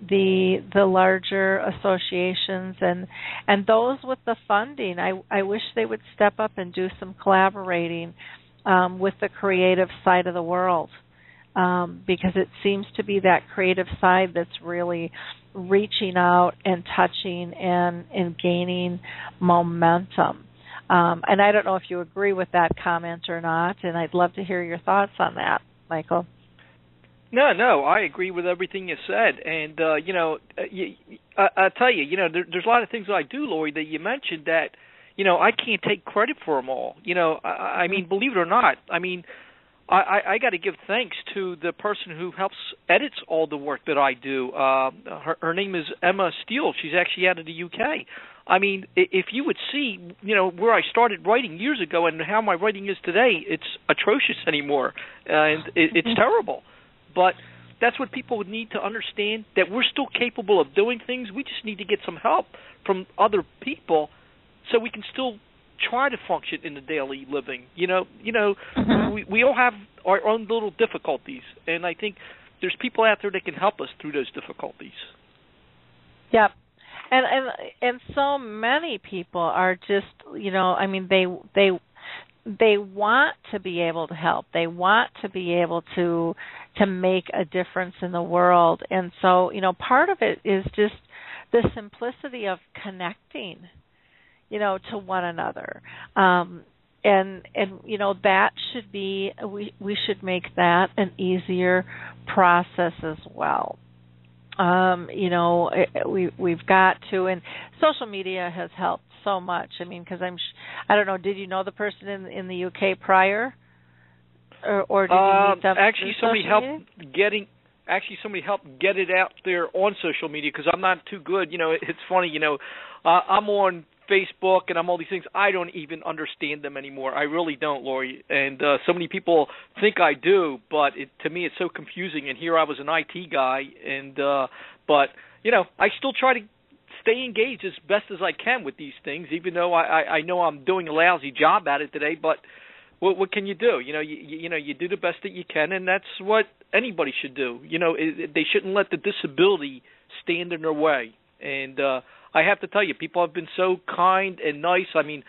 the the larger associations and and those with the funding I I wish they would step up and do some collaborating um, with the creative side of the world um, because it seems to be that creative side that's really reaching out and touching and and gaining momentum. Um, and I don't know if you agree with that comment or not and I'd love to hear your thoughts on that Michael. No, no, I agree with everything you said, and uh, you know, uh, I, I tell you, you know, there, there's a lot of things that I do, Lori, that you mentioned that, you know, I can't take credit for them all. You know, I, I mean, believe it or not, I mean, I, I, I got to give thanks to the person who helps edits all the work that I do. Uh, her, her name is Emma Steele. She's actually out of the UK. I mean, if you would see, you know, where I started writing years ago and how my writing is today, it's atrocious anymore, and it, it's terrible. But that's what people would need to understand that we're still capable of doing things. We just need to get some help from other people so we can still try to function in the daily living. You know, you know, mm-hmm. we we all have our own little difficulties, and I think there's people out there that can help us through those difficulties. Yep. And and and so many people are just, you know, I mean they they they want to be able to help. They want to be able to to make a difference in the world. And so, you know, part of it is just the simplicity of connecting, you know, to one another. Um and and you know that should be we we should make that an easier process as well um you know we we've got to and social media has helped so much i mean because i'm i don't know did you know the person in in the uk prior or, or did you um, meet them actually somebody helped media? getting actually somebody helped get it out there on social media because i'm not too good you know it's funny you know uh, i'm on Facebook and I'm all these things. I don't even understand them anymore. I really don't, Lori. And uh, so many people think I do, but it, to me it's so confusing. And here I was an IT guy, and uh, but you know I still try to stay engaged as best as I can with these things, even though I, I, I know I'm doing a lousy job at it today. But what, what can you do? You know, you, you know, you do the best that you can, and that's what anybody should do. You know, it, they shouldn't let the disability stand in their way. And uh, I have to tell you, people have been so kind and nice. I mean,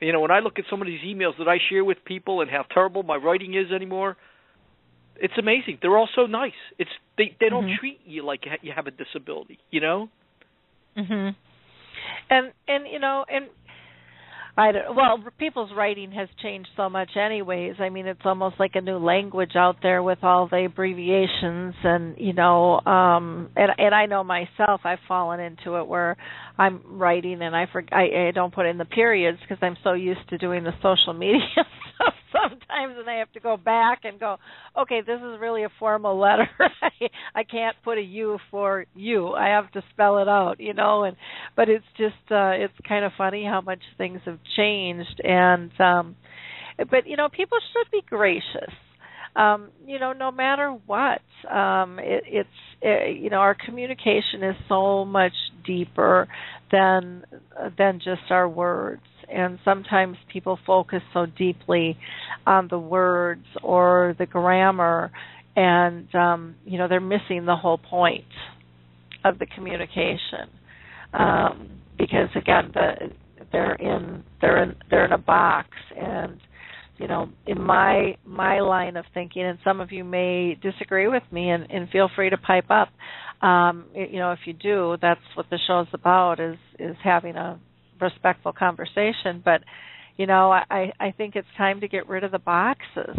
you know, when I look at some of these emails that I share with people and how terrible my writing is anymore, it's amazing. They're all so nice. It's they they don't Mhm. treat you like you have a disability, you know? Mhm. And and you know and I don't, well, people's writing has changed so much, anyways. I mean, it's almost like a new language out there with all the abbreviations, and you know, um, and and I know myself, I've fallen into it where I'm writing and I for I, I don't put in the periods because I'm so used to doing the social media stuff sometimes, and I have to go back and go, okay, this is really a formal letter. I I can't put a U for you. I have to spell it out, you know, and but it's just uh it's kind of funny how much things have changed and um but you know people should be gracious um you know no matter what um it, it's it, you know our communication is so much deeper than than just our words and sometimes people focus so deeply on the words or the grammar and um you know they're missing the whole point of the communication. Um because again the they're in they're in they're in a box and you know in my my line of thinking and some of you may disagree with me and, and feel free to pipe up um you know if you do that's what the show's about is is having a respectful conversation but you know i i think it's time to get rid of the boxes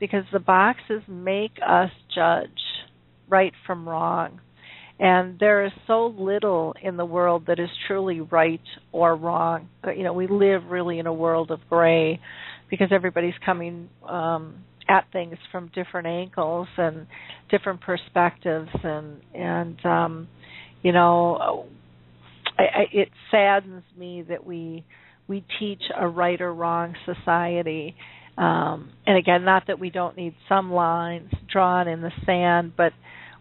because the boxes make us judge right from wrong and there is so little in the world that is truly right or wrong. You know, we live really in a world of gray because everybody's coming um, at things from different angles and different perspectives, and and um, you know, I, I, it saddens me that we we teach a right or wrong society. Um, and again, not that we don't need some lines drawn in the sand, but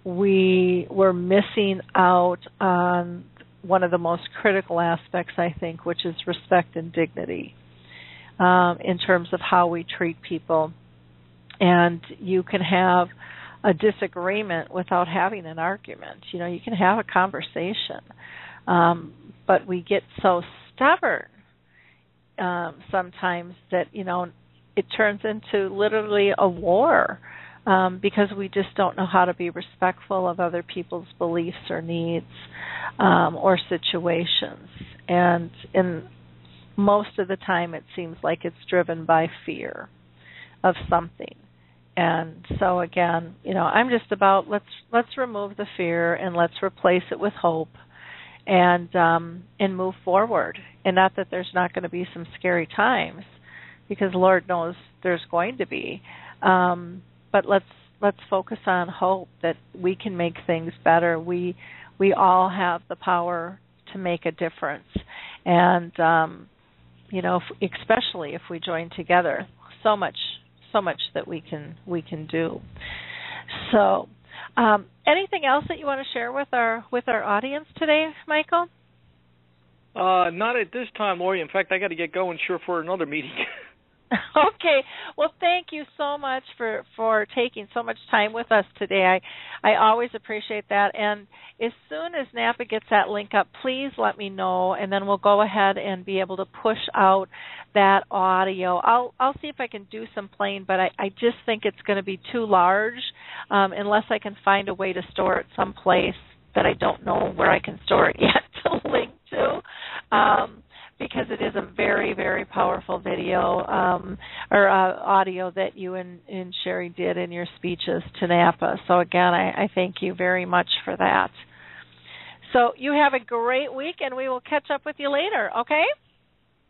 we were missing out on one of the most critical aspects, I think, which is respect and dignity um, in terms of how we treat people. And you can have a disagreement without having an argument. You know, you can have a conversation, um, but we get so stubborn um, sometimes that you know it turns into literally a war um, because we just don't know how to be respectful of other people's beliefs or needs um, or situations. And in most of the time, it seems like it's driven by fear of something. And so again, you know, I'm just about let's let's remove the fear and let's replace it with hope and um and move forward. And not that there's not going to be some scary times because Lord knows there's going to be. Um but let's let's focus on hope that we can make things better. We we all have the power to make a difference. And um you know, if, especially if we join together, so much so much that we can we can do. So, um, anything else that you want to share with our with our audience today, Michael? Uh, not at this time, Lori. In fact, I got to get going sure for another meeting. okay. Well, thank you so much for for taking so much time with us today. I I always appreciate that. And as soon as NAPA gets that link up, please let me know, and then we'll go ahead and be able to push out that audio. I'll I'll see if I can do some playing, but I I just think it's going to be too large um, unless I can find a way to store it someplace that I don't know where I can store it yet to link to. Um, because it is a very very powerful video um, or uh, audio that you and, and Sherry did in your speeches to NAPA. So again, I, I thank you very much for that. So you have a great week, and we will catch up with you later. Okay?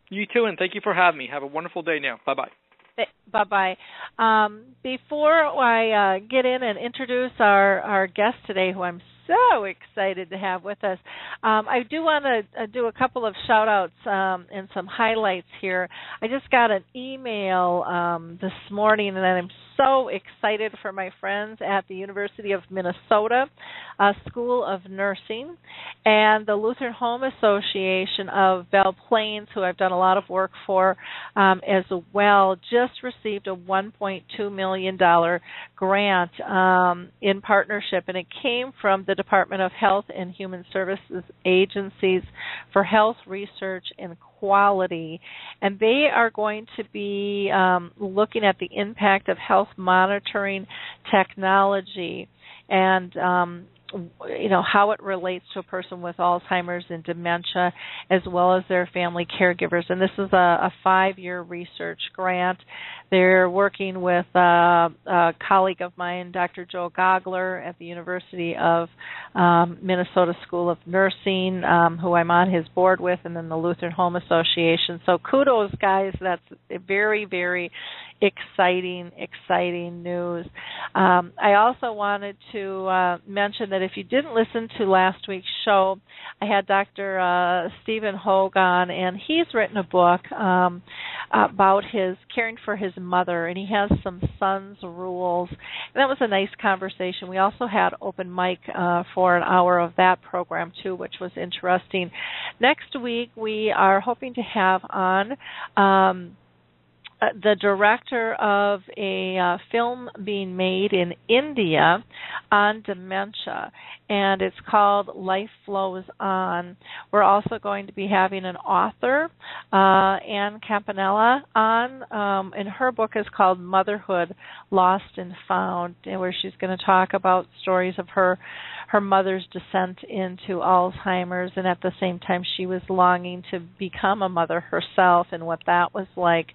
You too, and thank you for having me. Have a wonderful day now. Bye bye. Bye bye. Um, before I uh, get in and introduce our, our guest today, who I'm so excited to have with us. Um, I do want to uh, do a couple of shout outs um, and some highlights here. I just got an email um, this morning, and I'm so excited for my friends at the University of Minnesota uh, School of Nursing and the Lutheran Home Association of Belle Plains, who I've done a lot of work for um, as well, just received a $1.2 million grant um, in partnership, and it came from the Department of Health and Human Services agencies for health research and quality, and they are going to be um, looking at the impact of health monitoring technology. And um, you know how it relates to a person with Alzheimer's and dementia, as well as their family caregivers. And this is a, a five-year research grant. They're working with uh, a colleague of mine, Dr. Joe Gaugler, at the University of um, Minnesota School of Nursing, um, who I'm on his board with, and then the Lutheran Home Association. So kudos, guys. That's very, very exciting, exciting news. Um, I also wanted to uh, mention that if you didn't listen to last week's show, I had Dr. Uh, Stephen Hogan, and he's written a book um, about his caring for his mother, and he has some sons rules. And that was a nice conversation. We also had open mic uh, for an hour of that program too, which was interesting. Next week we are hoping to have on. Um, uh, the director of a uh, film being made in India on dementia, and it's called Life Flows On. We're also going to be having an author, uh, Ann Campanella, on, um, and her book is called Motherhood Lost and Found, where she's going to talk about stories of her her mother's descent into Alzheimer's, and at the same time she was longing to become a mother herself and what that was like.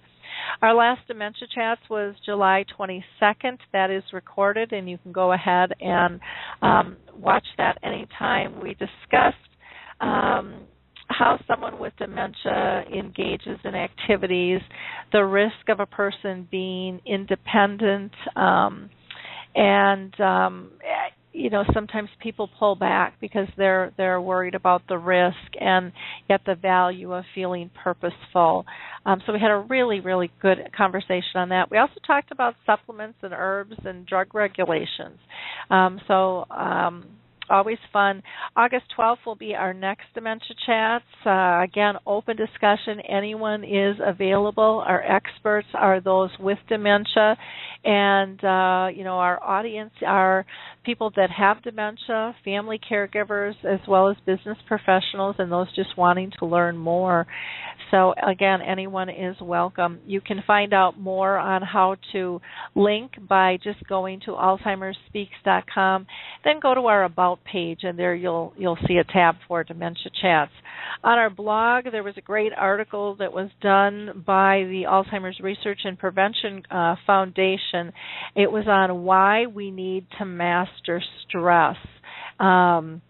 Our last Dementia Chats was July 22nd. That is recorded, and you can go ahead and um, watch that anytime. We discussed um, how someone with dementia engages in activities, the risk of a person being independent, um, and um, you know sometimes people pull back because they're they're worried about the risk and yet the value of feeling purposeful um, so we had a really really good conversation on that we also talked about supplements and herbs and drug regulations um, so um, always fun. August 12th will be our next Dementia Chats. Uh, again, open discussion. Anyone is available. Our experts are those with dementia, and uh, you know our audience are people that have dementia, family caregivers, as well as business professionals, and those just wanting to learn more. So again, anyone is welcome. You can find out more on how to link by just going to alzheimersspeaks.com. Then go to our about page, and there you'll you'll see a tab for dementia chats. On our blog, there was a great article that was done by the Alzheimer's Research and Prevention uh, Foundation. It was on why we need to master stress. Um,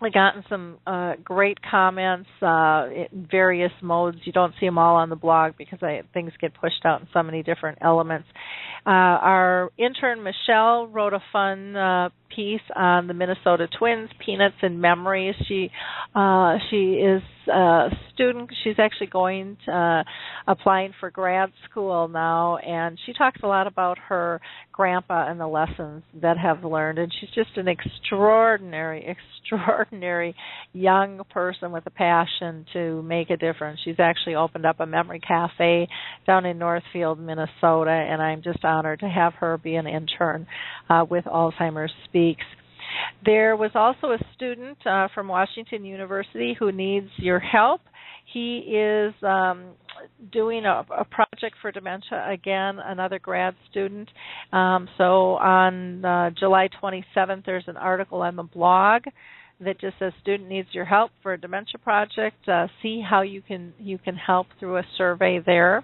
I gotten some uh, great comments uh, in various modes. You don't see them all on the blog because I, things get pushed out in so many different elements. Uh, our intern Michelle wrote a fun uh, piece on the Minnesota Twins, Peanuts and Memories. She uh, she is a student. She's actually going to, uh, applying for grad school now, and she talks a lot about her grandpa and the lessons that have learned. And she's just an extraordinary, extraordinary young person with a passion to make a difference. She's actually opened up a memory cafe down in Northfield, Minnesota, and I'm just honored to have her be an intern uh, with Alzheimer's Speaks. There was also a student uh, from Washington University who needs your help. He is um, doing a, a, project for dementia again, another grad student. Um, so on uh, July 27th, there's an article on the blog that just says student needs your help for a dementia project. Uh, see how you can you can help through a survey there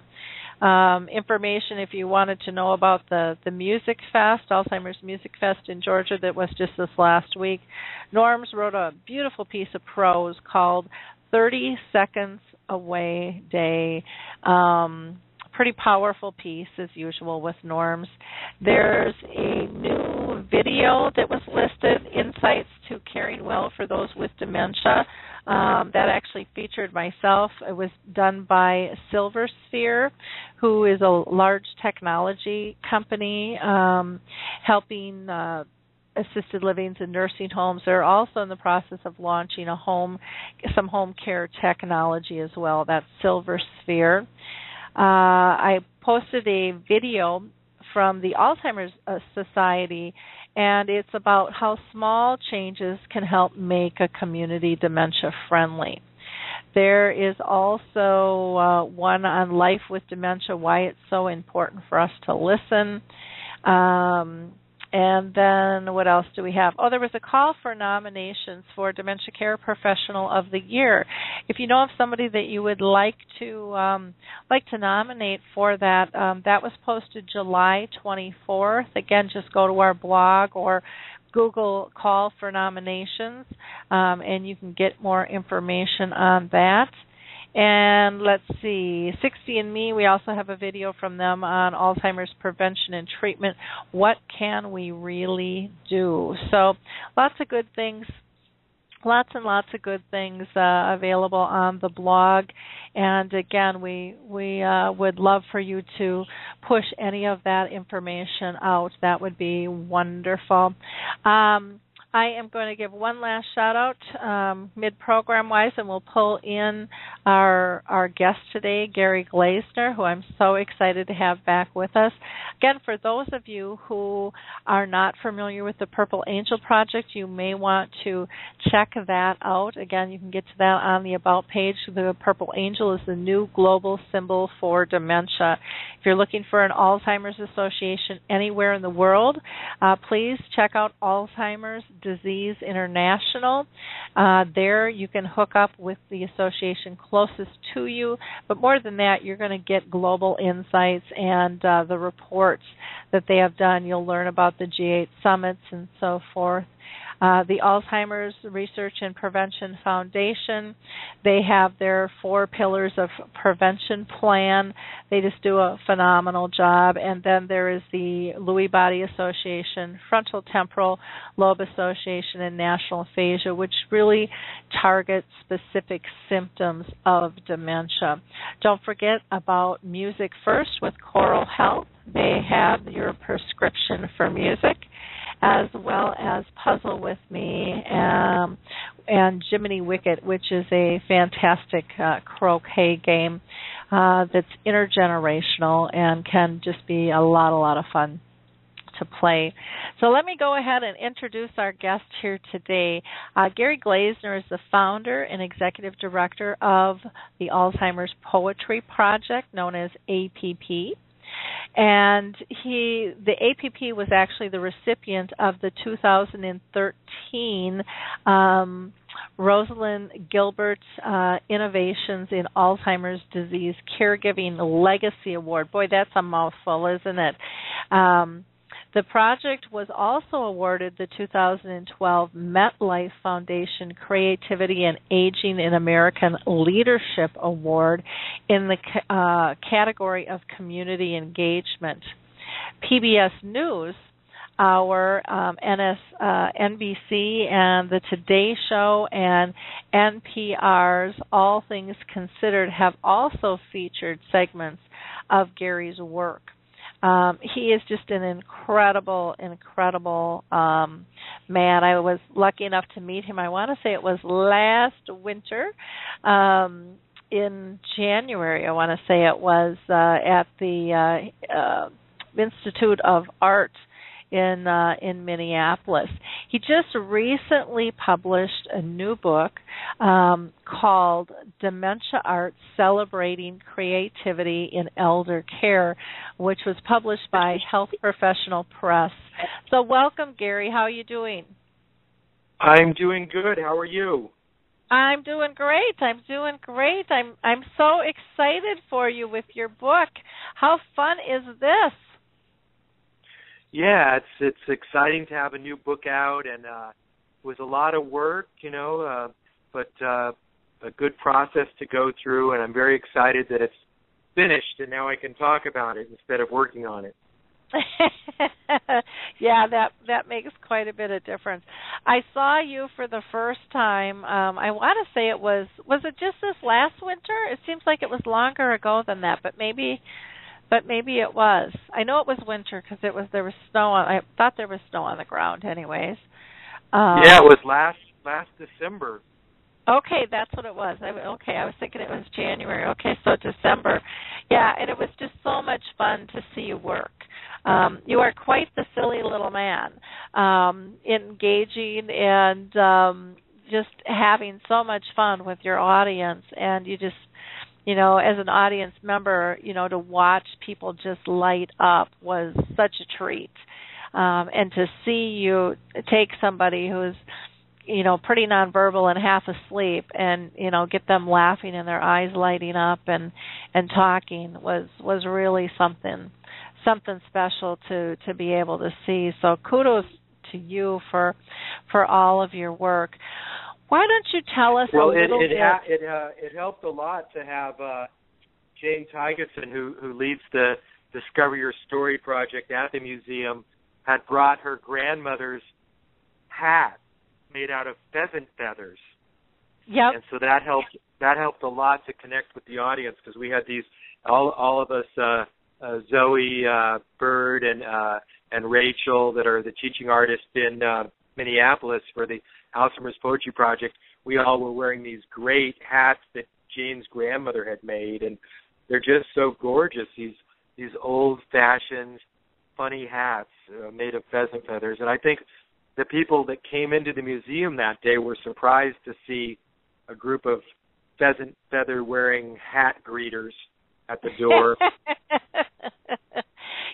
um, information if you wanted to know about the the Music Fest, Alzheimer's Music Fest in Georgia that was just this last week. Norms wrote a beautiful piece of prose called 30 Seconds Away Day. Um, pretty powerful piece as usual with norms. There's a new video that was listed, Insights to Caring Well for Those with Dementia. Um, that actually featured myself. It was done by Silver Sphere, who is a large technology company um, helping uh, assisted livings and nursing homes. They're also in the process of launching a home, some home care technology as well. That's Silver Sphere. Uh, I posted a video from the Alzheimer's uh, Society and it's about how small changes can help make a community dementia friendly. There is also uh, one on life with dementia, why it's so important for us to listen. Um, and then what else do we have? Oh, there was a call for nominations for Dementia Care Professional of the Year. If you know of somebody that you would like to um, like to nominate for that, um, that was posted July 24th. Again, just go to our blog or Google call for nominations, um, and you can get more information on that. And let's see, 60andMe, we also have a video from them on Alzheimer's prevention and treatment. What can we really do? So, lots of good things lots and lots of good things uh, available on the blog and again we we uh, would love for you to push any of that information out that would be wonderful um, I am going to give one last shout out um, mid program wise, and we'll pull in our our guest today, Gary Glazner, who I'm so excited to have back with us. Again, for those of you who are not familiar with the Purple Angel Project, you may want to check that out. Again, you can get to that on the About page. The Purple Angel is the new global symbol for dementia. If you're looking for an Alzheimer's Association anywhere in the world, uh, please check out Alzheimer's Disease International. Uh, there you can hook up with the association closest to you, but more than that, you're going to get global insights and uh, the reports that they have done. You'll learn about the G8 summits and so forth. Uh, the Alzheimer's Research and Prevention Foundation. They have their four pillars of prevention plan. They just do a phenomenal job. And then there is the Lewy Body Association, Frontal Temporal Lobe Association, and National Aphasia, which really target specific symptoms of dementia. Don't forget about Music First with Choral Health. They have your prescription for music. As well as Puzzle with Me um, and Jiminy Wicket, which is a fantastic uh, croquet game uh, that's intergenerational and can just be a lot, a lot of fun to play. So let me go ahead and introduce our guest here today. Uh, Gary Glazner is the founder and executive director of the Alzheimer's Poetry Project, known as APP. And he, the APP was actually the recipient of the 2013 um, Rosalinde Gilbert uh, Innovations in Alzheimer's Disease Caregiving Legacy Award. Boy, that's a mouthful, isn't it? Um, the project was also awarded the 2012 MetLife Foundation Creativity and Aging in American Leadership Award in the uh, category of community engagement. PBS News our um, NS, uh, NBC and the Today Show and NPR's All Things Considered have also featured segments of Gary's work. Um, he is just an incredible, incredible um, man. I was lucky enough to meet him. I want to say it was last winter um, in January. I want to say it was uh, at the uh, uh, Institute of Art in uh, in Minneapolis. He just recently published a new book um, called Dementia Art: Celebrating Creativity in Elder Care, which was published by Health Professional Press. So, welcome, Gary. How are you doing? I'm doing good. How are you? I'm doing great. I'm doing great. I'm I'm so excited for you with your book. How fun is this? Yeah, it's it's exciting to have a new book out, and uh, it was a lot of work, you know, uh, but uh, a good process to go through, and I'm very excited that it's finished, and now I can talk about it instead of working on it. yeah, that that makes quite a bit of difference. I saw you for the first time. Um I want to say it was was it just this last winter? It seems like it was longer ago than that, but maybe but maybe it was. I know it was winter because it was there was snow on. I thought there was snow on the ground, anyways. Um, yeah, it was last last December. Okay, that's what it was. I, okay, I was thinking it was January. Okay, so December. Yeah, and it was just so much fun to see you work. Um, you are quite the silly little man, um, engaging and um, just having so much fun with your audience, and you just you know, as an audience member, you know, to watch people just light up was such a treat. Um, and to see you take somebody who's, you know, pretty nonverbal and half asleep and, you know, get them laughing and their eyes lighting up and and talking was was really something something special to to be able to see. So kudos to you for for all of your work. Why don't you tell us well, a little it, it bit? Ha- it uh, it helped a lot to have uh, Jane Tygeson, who who leads the Discover Your Story project at the museum, had brought her grandmother's hat made out of pheasant feathers. Yep. And so that helped that helped a lot to connect with the audience because we had these all all of us uh, uh Zoe uh Bird and uh and Rachel that are the teaching artists in uh Minneapolis for the Alzheimer's Poetry Project, we all were wearing these great hats that Jane's grandmother had made, and they're just so gorgeous. These these old fashioned, funny hats uh, made of pheasant feathers, and I think the people that came into the museum that day were surprised to see a group of pheasant feather wearing hat greeters at the door.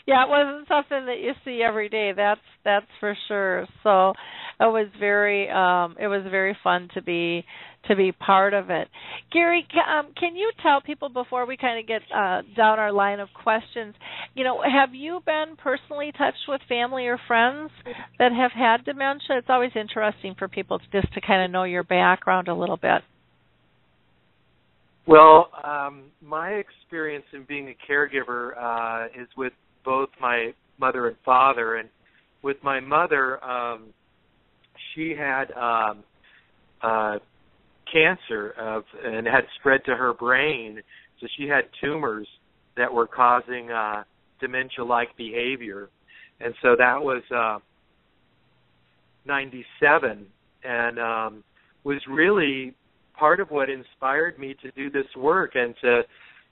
yeah, it wasn't something that you see every day. That's that's for sure. So it was very um it was very fun to be to be part of it. Gary, um, can you tell people before we kind of get uh, down our line of questions, you know, have you been personally touched with family or friends that have had dementia? It's always interesting for people just to kind of know your background a little bit. Well, um, my experience in being a caregiver uh, is with both my mother and father, and with my mother, um, she had um, uh, cancer of, and had spread to her brain. So she had tumors that were causing uh, dementia-like behavior, and so that was uh, '97, and um, was really part of what inspired me to do this work and to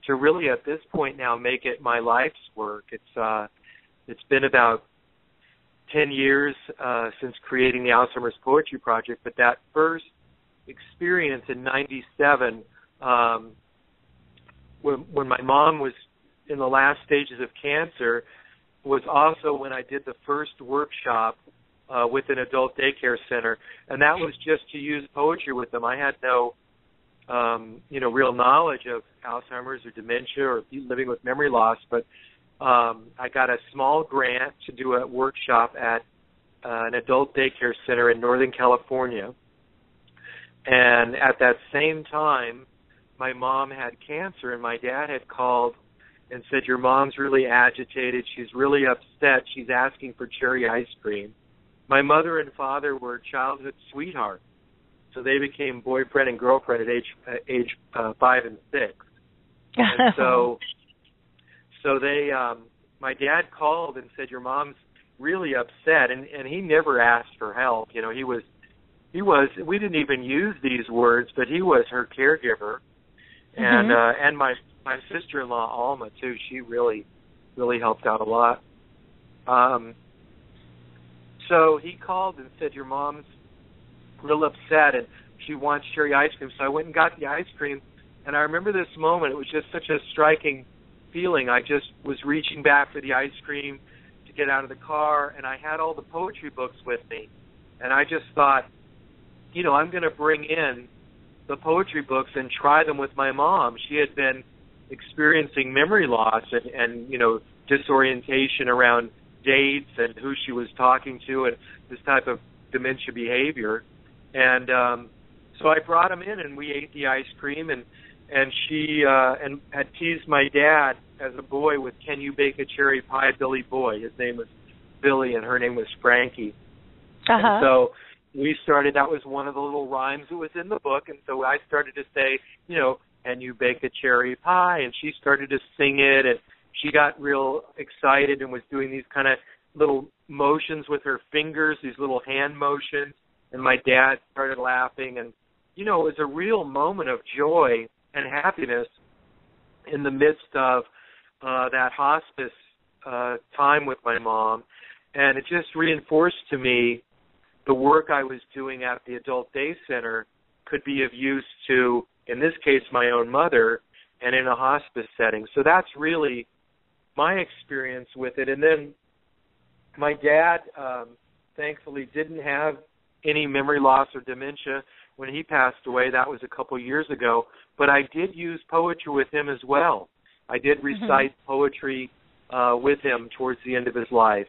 to really at this point now make it my life's work. It's uh, it's been about 10 years uh, since creating the Alzheimer's Poetry Project, but that first experience in 97 um, when, when my mom was in the last stages of cancer was also when I did the first workshop uh, with an adult daycare center, and that was just to use poetry with them. I had no, um, you know, real knowledge of Alzheimer's or dementia or living with memory loss, but um, I got a small grant to do a workshop at uh, an adult daycare center in Northern California. And at that same time, my mom had cancer, and my dad had called and said, Your mom's really agitated. She's really upset. She's asking for cherry ice cream. My mother and father were childhood sweethearts. So they became boyfriend and girlfriend at age uh, age uh, five and six. And so so they um my dad called and said your mom's really upset and and he never asked for help you know he was he was we didn't even use these words but he was her caregiver and Mm-hmm. uh and my my sister-in-law Alma too she really really helped out a lot um so he called and said your mom's real upset and she wants cherry ice cream so I went and got the ice cream and I remember this moment it was just such a striking feeling. I just was reaching back for the ice cream to get out of the car, and I had all the poetry books with me. And I just thought, you know, I'm going to bring in the poetry books and try them with my mom. She had been experiencing memory loss and, and you know, disorientation around dates and who she was talking to and this type of dementia behavior. And um, so I brought him in, and we ate the ice cream and and she uh and had teased my dad as a boy with can you bake a cherry pie billy boy. His name was billy and her name was frankie. Uh-huh. and so we started that was one of the little rhymes that was in the book. And so i started to say you know can you bake a cherry pie? And she started to sing it and she got real excited and was doing these kind of little motions with her fingers these little hand motions and my dad started laughing. And you know it was a real moment of joy and happiness in the midst of uh that hospice uh time with my mom. And it just reinforced to me the work I was doing at the adult day center could be of use to in this case my own mother and in a hospice setting. So that's really my experience with it. And then my dad um thankfully didn't have any memory loss or dementia when he passed away that was a couple years ago but I did use poetry with him as well. I did recite poetry uh with him towards the end of his life.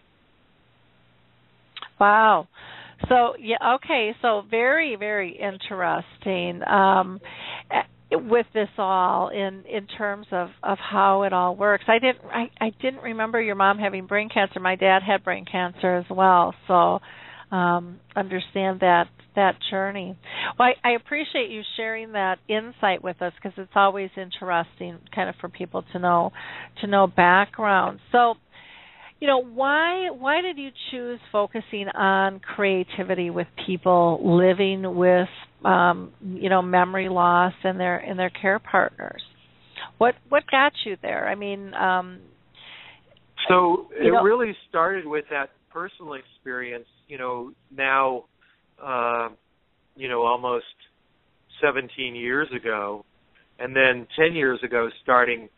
Wow. So yeah, okay. So very, very interesting um, with this all in in terms of of how it all works. I didn't I, I didn't remember your mom having brain cancer. My dad had brain cancer as well. So um, understand that that journey. Well, I, I appreciate you sharing that insight with us because it's always interesting, kind of for people to know to know background. So you know why why did you choose focusing on creativity with people living with um you know memory loss and their and their care partners what what got you there i mean um So it know- really started with that personal experience, you know, now uh you know almost 17 years ago and then 10 years ago starting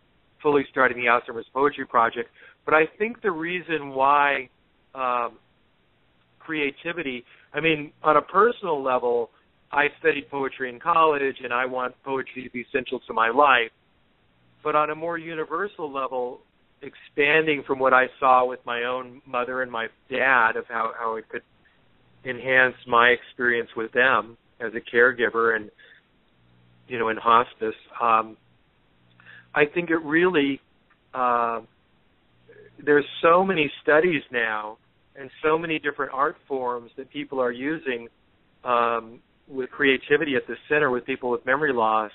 fully starting the Alzheimer's Poetry Project. But I think the reason why um creativity, I mean, on a personal level, I studied poetry in college and I want poetry to be central to my life. But on a more universal level, expanding from what I saw with my own mother and my dad of how, how it could enhance my experience with them as a caregiver and you know in hospice. Um I think it really uh there's so many studies now and so many different art forms that people are using um with creativity at the center with people with memory loss.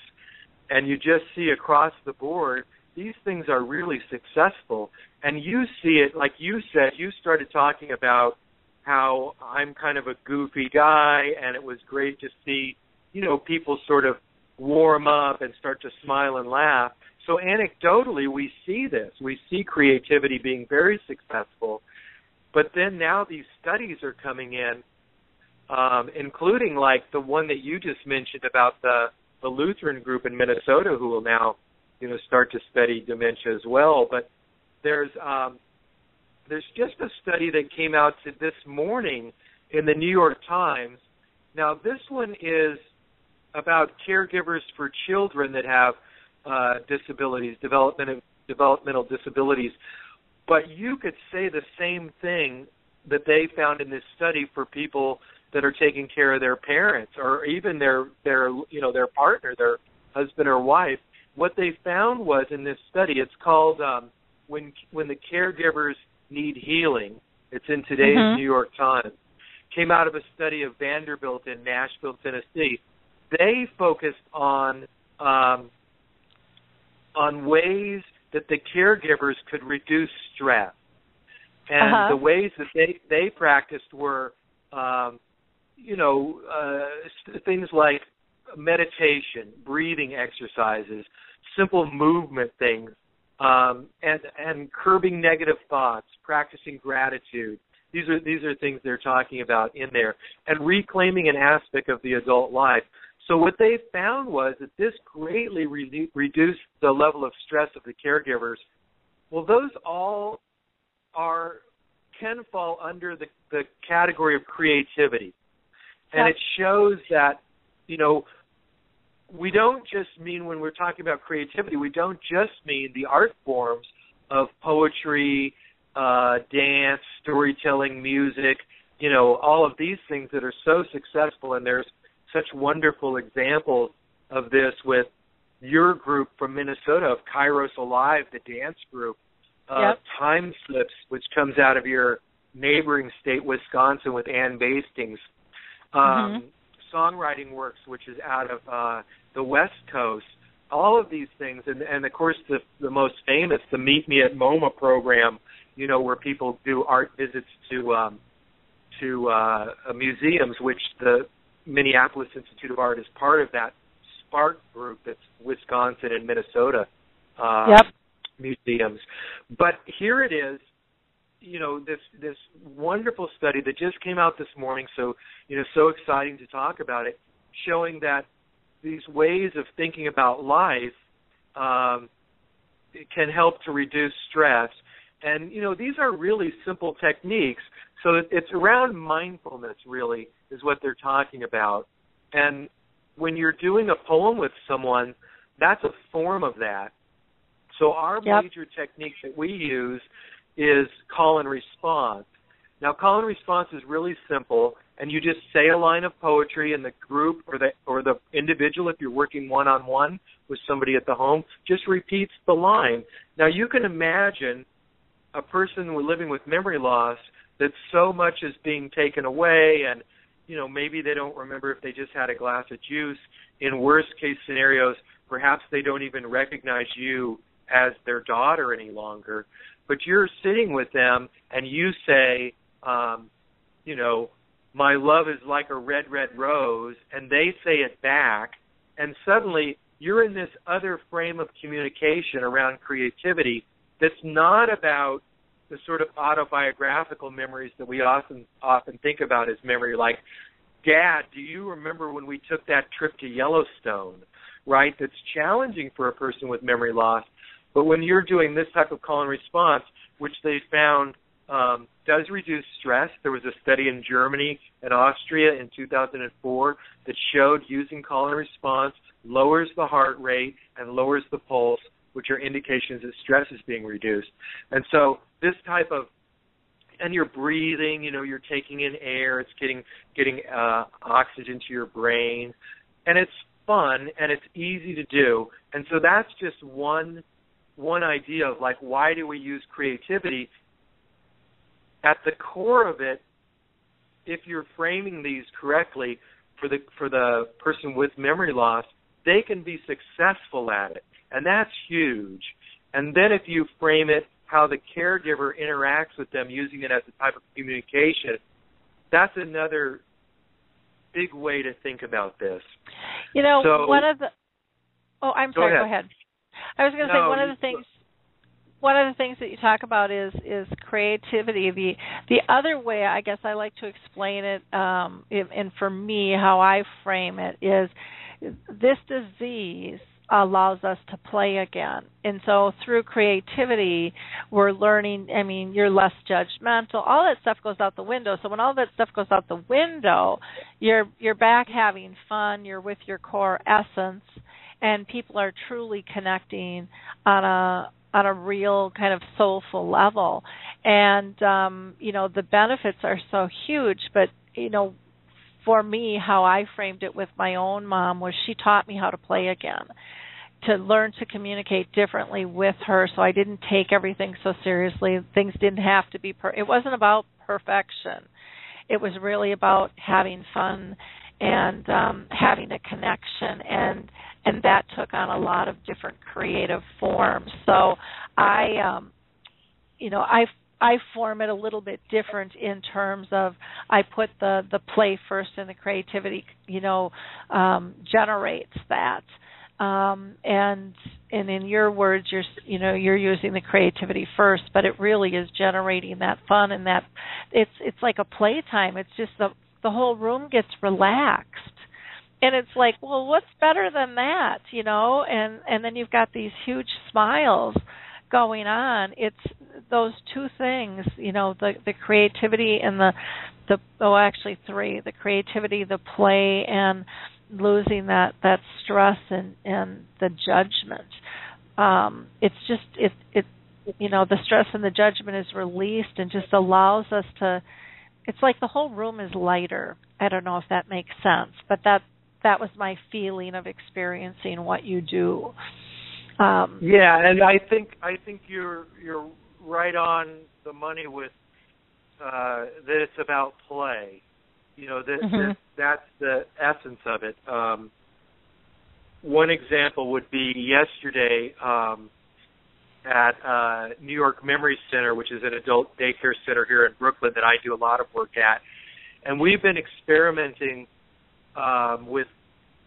And you just see across the board these things are really successful and you see it like you said you started talking about how I'm kind of a goofy guy, and it was great to see, you know, people sort of warm up and start to smile and laugh. So anecdotally, we see this. We see creativity being very successful. But then now these studies are coming in, um, including like the one that you just mentioned about the the Lutheran group in Minnesota, who will now, you know, start to study dementia as well. But there's um, there's just a study that came out this morning in the New York Times. Now this one is about caregivers for children that have uh, disabilities, developmental developmental disabilities. But you could say the same thing that they found in this study for people that are taking care of their parents or even their their you know their partner, their husband or wife. What they found was in this study, it's called um, when when the caregivers need healing. It's in today's Mhm. New York Times. Came out of a study of Vanderbilt in Nashville, Tennessee. They focused on um, on ways that the caregivers could reduce stress, and Uh-huh. the ways that they they practiced were, um, you know, uh, things like meditation, breathing exercises, simple movement things, um, and and curbing negative thoughts, practicing gratitude. These are these are things they're talking about in there, and reclaiming an aspect of the adult life. So what they found was that this greatly re- reduced the level of stress of the caregivers. Well, those all are can fall under the, the category of creativity, and it shows that you know we don't just mean when we're talking about creativity, we don't just mean the art forms of poetry, uh, dance, storytelling, music, you know, all of these things that are so successful and there's such wonderful examples of this with your group from Minnesota of Kairos Alive, the dance group, uh, Yep. Time Slips, which comes out of your neighboring state, Wisconsin, with Ann Bastings. Um, Songwriting Works, which is out of uh, the West Coast. All of these things, and, and of course the the most famous, the Meet Me at MoMA program. You know, where people do art visits to um, to uh, museums, which the Minneapolis Institute of Art is part of that Spark group that's Wisconsin and Minnesota uh, Yep. museums. But here it is, you know, this this wonderful study that just came out this morning. So you know, so exciting to talk about it, showing that these ways of thinking about life um, can help to reduce stress. And you know, these are really simple techniques. So it's around mindfulness, really, is what they're talking about. And when you're doing a poem with someone, that's a form of that. So our Yep. major technique that we use is call and response. Now, call and response is really simple, and you just say a line of poetry, and the group or the or the individual, if you're working one on one with somebody at the home, just repeats the line. Now, you can imagine a person living with memory loss that so much is being taken away, and you know maybe they don't remember if they just had a glass of juice. In worst case scenarios, perhaps they don't even recognize you as their daughter any longer. But you're sitting with them, and you say, um, you know, my love is like a red, red rose, and they say it back, and suddenly you're in this other frame of communication around creativity that's not about the sort of autobiographical memories that we often often think about as memory like dad do you remember when we took that trip to yellowstone? Right? That's challenging for a person with memory loss but when you're doing this type of call and response which they found um, does reduce stress. There was a study in Germany and Austria in 2004 that showed using call and response lowers the heart rate and lowers the pulse, which are indications that stress is being reduced. And so this type of and you're breathing, you know, you're taking in air, it's getting getting uh, oxygen to your brain, and it's fun and it's easy to do. And so that's just one one idea of like why do we use creativity at the core of it if you're framing these correctly for the for the person with memory loss they can be successful at it and that's huge and then if you frame it how the caregiver interacts with them using it as a type of communication that's another big way to think about this. You know, So- one of the Oh, I'm Go sorry, ahead. go ahead. I was going to say one of the things one of the things that you talk about is is creativity. The the other way I guess I like to explain it um and for me how I frame it is this disease allows us to play again. And so through creativity, we're learning, I mean, you're less judgmental. All that stuff goes out the window. So when all that stuff goes out the window, you're you're back having fun, you're with your core essence and people are truly connecting on a on a real kind of soulful level. And um, you know, the benefits are so huge, but you know, for me, how I framed it with my own mom was she taught me how to play again, to learn to communicate differently with her. So I didn't take everything so seriously. Things didn't have to be per. It wasn't about perfection. It was really about having fun and um, having a connection, and and that took on a lot of different creative forms. So I, um, you know, I I form it a little bit different in terms of I put the the play first and the creativity, you know, um, generates that. Um, and and in your words, you're you know you're using the creativity first, but it really is generating that fun and that it's it's like a playtime. It's just the the whole room gets relaxed and it's like well what's better than that you know? And and then you've got these huge smiles going on. It's those two things you know the the creativity and the the oh actually three the creativity the play and losing that that stress and and the judgment. Um it's just it it you know the stress and the judgment is released and just allows us to it's like the whole room is lighter. I don't know if that makes sense but that that was my feeling of experiencing what you do um Yeah, and I think I think you're you're right on the money with uh that it's about play. You know, that, Mhm. that that's the essence of it. Um one example would be yesterday um at uh New York Memory Center, which is an adult daycare center here in Brooklyn that I do a lot of work at. And we've been experimenting um with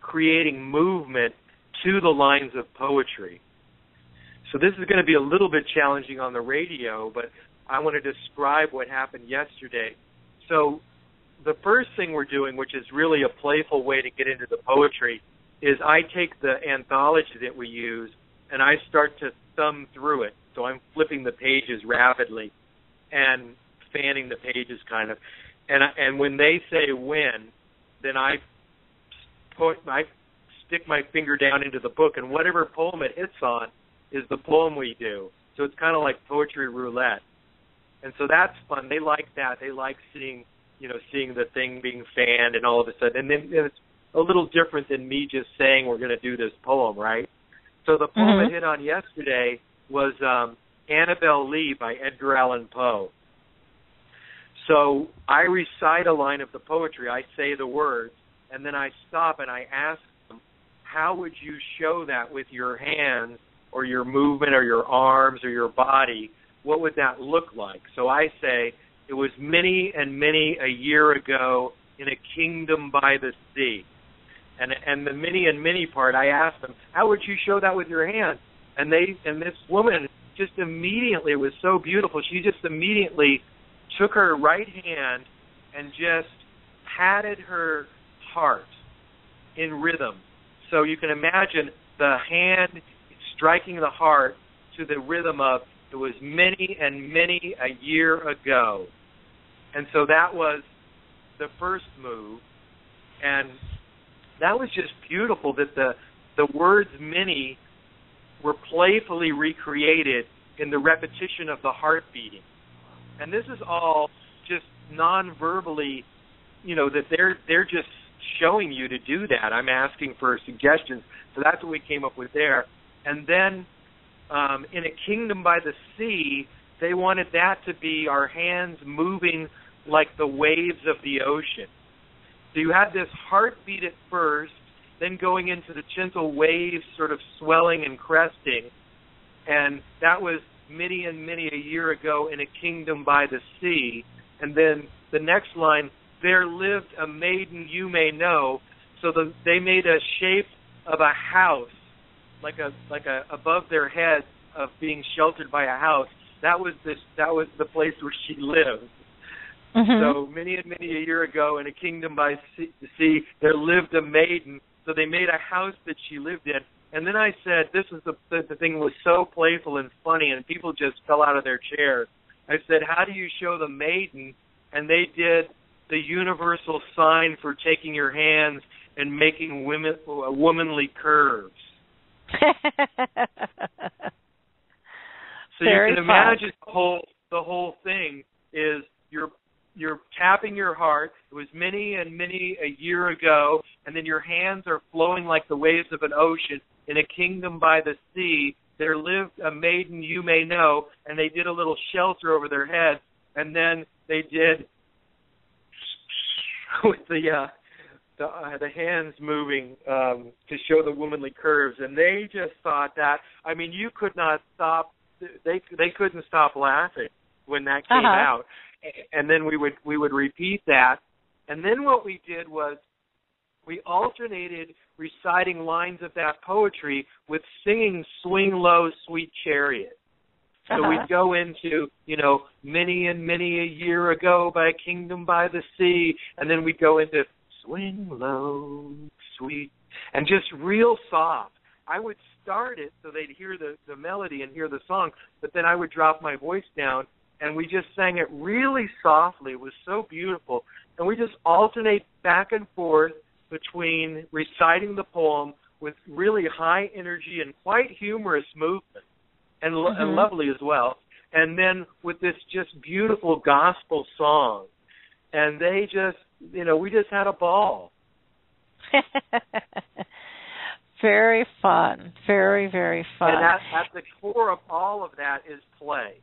creating movement to the lines of poetry. So this is going to be a little bit challenging on the radio, but I want to describe what happened yesterday. So the first thing we're doing, which is really a playful way to get into the poetry, is I take the anthology that we use and I start to thumb through it. So I'm flipping the pages rapidly and fanning the pages kind of. And I, and when they say when, then I put I stick my finger down into the book and whatever poem it hits on is the poem we do. So it's kind of like poetry roulette. And so that's fun. They like that. They like seeing, you know, seeing the thing being fanned and all of a sudden and then it's a little different than me just saying we're going to do this poem, right? So the poem Mhm. I hit on yesterday was um Annabel Lee by Edgar Allan Poe. So I recite a line of the poetry, I say the words, and then I stop and I ask them, how would you show that with your hands or your movement or your arms or your body? What would that look like? So I say, it was many and many a year ago in a kingdom by the sea. And and the many and many part, I asked them, how would you show that with your hands? And they and this woman just immediately, it was so beautiful. She just immediately took her right hand and just patted her heart in rhythm. So you can imagine the hand striking the heart to the rhythm of it was many and many a year ago. And so that was the first move. And that was just beautiful that the the words many were playfully recreated in the repetition of the heart beating. And this is all just non-verbally, you know, that they're they're just showing you to do that. I'm asking for suggestions. So that's what we came up with there. And then um, in a kingdom by the sea, they wanted that to be our hands moving like the waves of the ocean. So you had this heartbeat at first, then going into the gentle waves sort of swelling and cresting. And that was many and many a year ago in a kingdom by the sea. And then the next line, there lived a maiden you may know. So the, they made a shape of a house, like a like a above their head of being sheltered by a house. That was this that was the place where she lived. Mhm. So many and many a year ago, in a kingdom by sea, the sea, there lived a maiden. So they made a house that she lived in. And then I said, this was the the, the thing was so playful and funny, and people just fell out of their chairs. I said, how do you show the maiden? And they did the universal sign for taking your hands and making women uh, womanly curves. So Very you can fun. imagine the whole the whole thing is you're you're tapping your heart. It was many and many a year ago, and then your hands are flowing like the waves of an ocean in a kingdom by the sea. There lived a maiden you may know, and they did a little shelter over their head, and then they did with the uh, the uh, the hands moving um, to show the womanly curves, and they just thought that. I mean, you could not stop. They they couldn't stop laughing when that came Uh-huh. out, and then we would we would repeat that, and then what we did was we alternated reciting lines of that poetry with singing "Swing Low, Sweet Chariot." So Uh-huh. we'd go into, you know, many and many a year ago by a kingdom by the sea, and then we'd go into swing low, sweet, and just real soft. I would start it so they'd hear the, the melody and hear the song, but then I would drop my voice down and we just sang it really softly. It was so beautiful. And we just alternate back and forth between reciting the poem with really high energy and quite humorous movement and, lo- and lovely as well. And then with this just beautiful gospel song. And they just, you know, we just had a ball. very fun. Very, very fun. And at, at the core of all of that is play.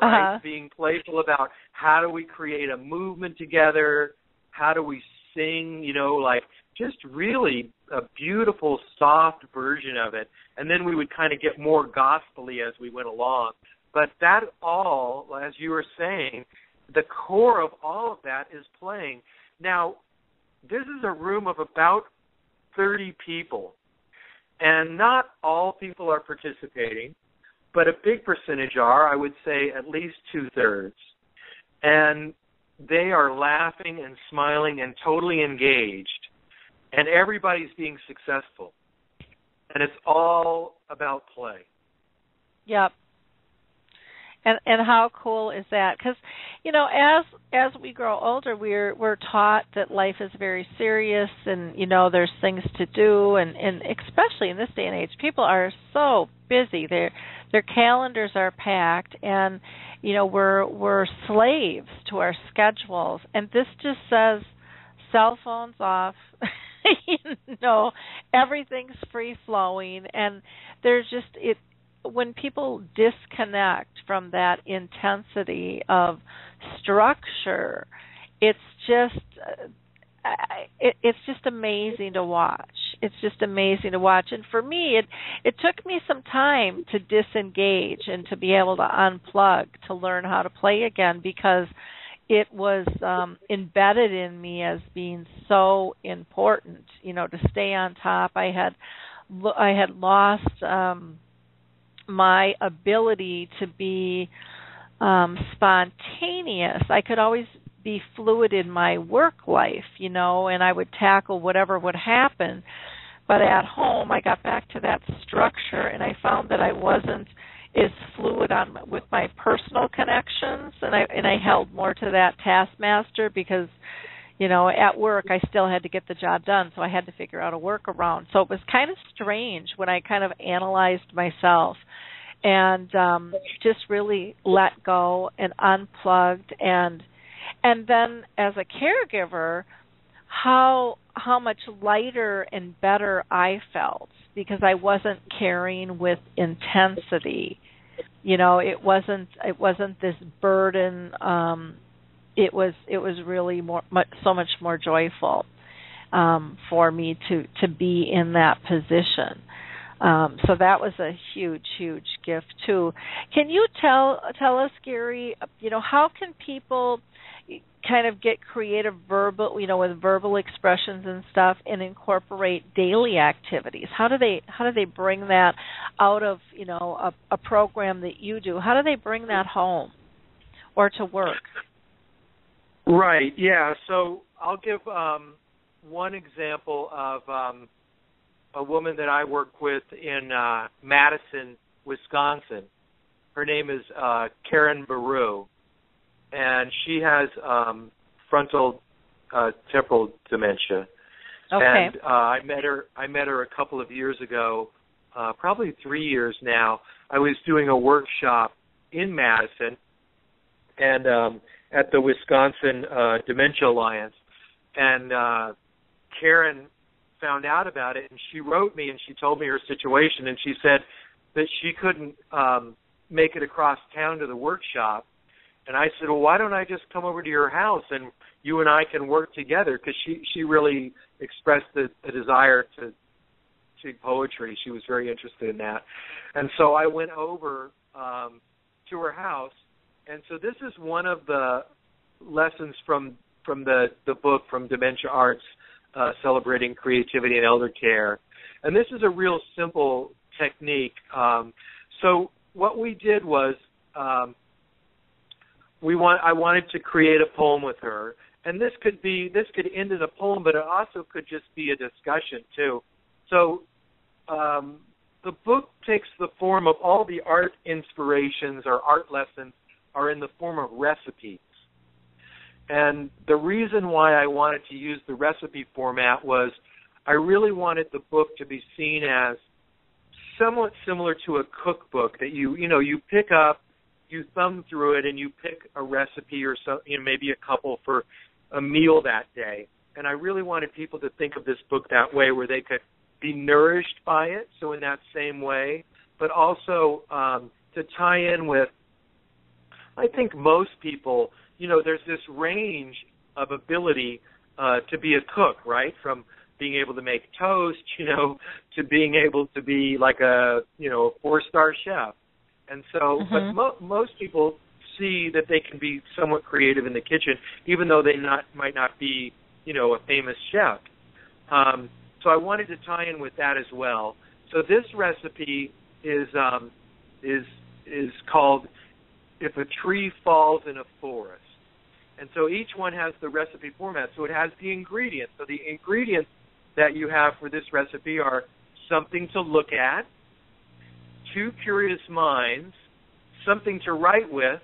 Right? Uh-huh. Being playful about how do we create a movement together? How do we sing? You know, like just really a beautiful, soft version of it. And then we would kind of get more gospely as we went along. But that all, as you were saying, the core of all of that is playing. Now, this is a room of about 30 people, and not all people are participating, but a big percentage are, I would say at least two thirds. And they are laughing and smiling and totally engaged, and everybody's being successful. And it's all about play. Yep. And and how cool is that? Because you know, as as we grow older, we're we're taught that life is very serious, and you know, there's things to do, and and especially in this day and age, people are so busy. Their their calendars are packed, and you know, we're we're slaves to our schedules. And this just says, cell phones off. you know, everything's free flowing, and there's just it when people disconnect from that intensity of structure, it's just uh, it, it's just amazing to watch. It's just amazing to watch. And for me, it it took me some time to disengage and to be able to unplug to learn how to play again because it was um embedded in me as being so important, you know, to stay on top. I had I had lost um my ability to be um spontaneous. I could always be fluid in my work life, you know, and I would tackle whatever would happen. But at home, I got back to that structure, and I found that I wasn't as fluid on with my personal connections, and I and I held more to that taskmaster because, you know, at work I still had to get the job done, so I had to figure out a workaround. So it was kind of strange when I kind of analyzed myself and um just really let go and unplugged and and then as a caregiver how how much lighter and better I felt because I wasn't carrying with intensity. You know, it wasn't it wasn't this burden um it was it was really more much, so much more joyful um for me to to be in that position. Um so that was a huge huge gift too. Can you tell tell us, Gary? You know, how can people kind of get creative verbal, you know, with verbal expressions and stuff, and incorporate daily activities? How do they how do they bring that out of you know a, a program that you do? How do they bring that home or to work? Right. Yeah. So I'll give um, one example of um, a woman that I work with in uh, Madison, Wisconsin. Her name is uh, Karen Baru, and she has um, frontal uh, temporal dementia. Okay. And uh, I met her. I met her a couple of years ago, uh, probably three years now. I was doing a workshop in Madison, and um, at the Wisconsin uh, Dementia Alliance, and uh, Karen found out about it, and she wrote me and she told me her situation, and she said that she couldn't um, make it across town to the workshop, and I said, well, why don't I just come over to your house and you and I can work together? Because she she really expressed a, a desire to to poetry. She was very interested in that, and so I went over um, to her house, and so this is one of the lessons from from the the book from Dementia Arts, uh, celebrating creativity and elder care, and this is a real simple technique. Um, so what we did was um, we want I wanted to create a poem with her, and this could be this could end in a poem, but it also could just be a discussion too. So um, the book takes the form of all the art inspirations or art lessons are in the form of recipes. And the reason why I wanted to use the recipe format was I really wanted the book to be seen as somewhat similar to a cookbook that you you know you pick up you thumb through it and you pick a recipe or so you know maybe a couple for a meal that day. And i really wanted people to think of this book that way where they could be nourished by it so in that same way. But also um to tie in with i think most people you know there's this range of ability uh to be a cook right from being able to make toast, you know, to being able to be like a, you know, a four-star chef. And so, Mhm. but mo- most people see that they can be somewhat creative in the kitchen, even though they not might not be, you know, a famous chef. Um, so I wanted to tie in with that as well. So this recipe is um, is is called "If a Tree Falls in a Forest," and so each one has the recipe format. So it has the ingredients. So the ingredients that you have for this recipe are something to look at, two curious minds, something to write with,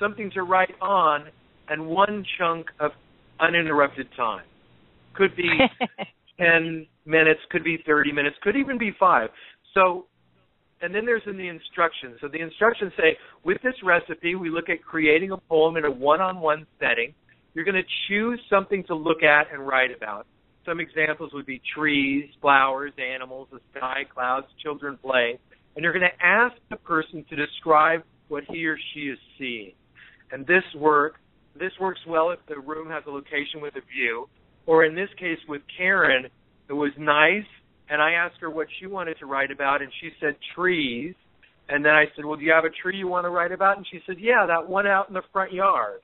something to write on, and one chunk of uninterrupted time. Could be 10 minutes, could be 30 minutes, could even be 5. So and then there's in the instructions. So the instructions say, with this recipe, we look at creating a poem in a one-on-one setting. You're going to choose something to look at and write about. Some examples would be trees, flowers, animals, the sky, clouds, children play. And you're going to ask the person to describe what he or she is seeing. And this work, this works well if the room has a location with a view. Or in this case with Karen, it was nice and I asked her what she wanted to write about, and she said trees. And then I said, "Well, do you have a tree you want to write about?" And she said, "Yeah, that one out in the front yard."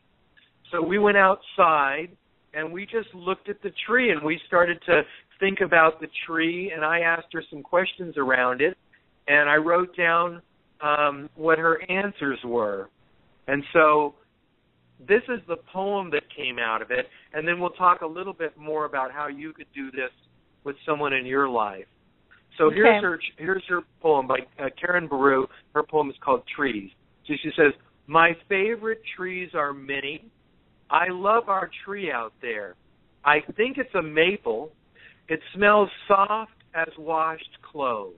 So we went outside and we just looked at the tree and we started to think about the tree. And I asked her some questions around it, and I wrote down um, what her answers were. And so this is the poem that came out of it. And then we'll talk a little bit more about how you could do this with someone in your life. So Okay. here's her here's her poem by uh, Karen Baru. Her poem is called Trees. So she says, "My favorite trees are many. I love our tree out there. I think it's a maple. It smells soft as washed clothes.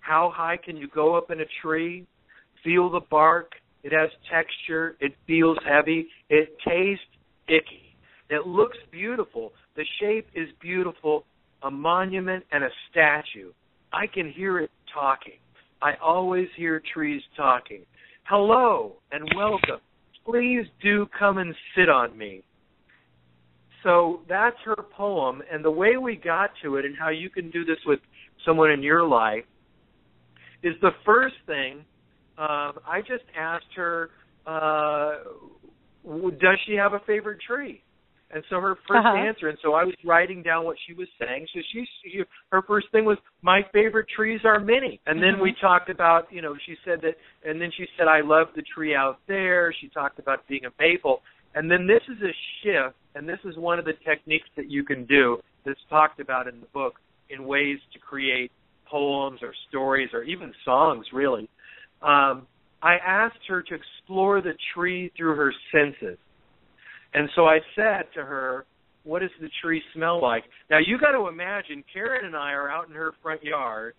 How high can you go up in a tree? Feel the bark. It has texture. It feels heavy. It tastes icky. It looks beautiful. The shape is beautiful a monument and a statue. I can hear it talking. I always hear trees talking. Hello and welcome. Please do come and sit on me. So that's her poem, and the way we got to it, and how you can do this with someone in your life, is the first thing um, I just asked her, uh, does she have a favorite tree? And so her 1st Uh-huh. answer, and so I was writing down what she was saying. So she, she, her first thing was, "My favorite trees are many." And then we talked about, you know, she said that, and then she said, "I love the tree out there." She talked about being a maple, and then this is a shift, and this is one of the techniques that you can do that's talked about in the book in ways to create poems or stories or even songs, really. Um, I asked her to explore the tree through her senses. And so I said to her, What does the tree smell like? Now you got to imagine Karen and I are out in her front yard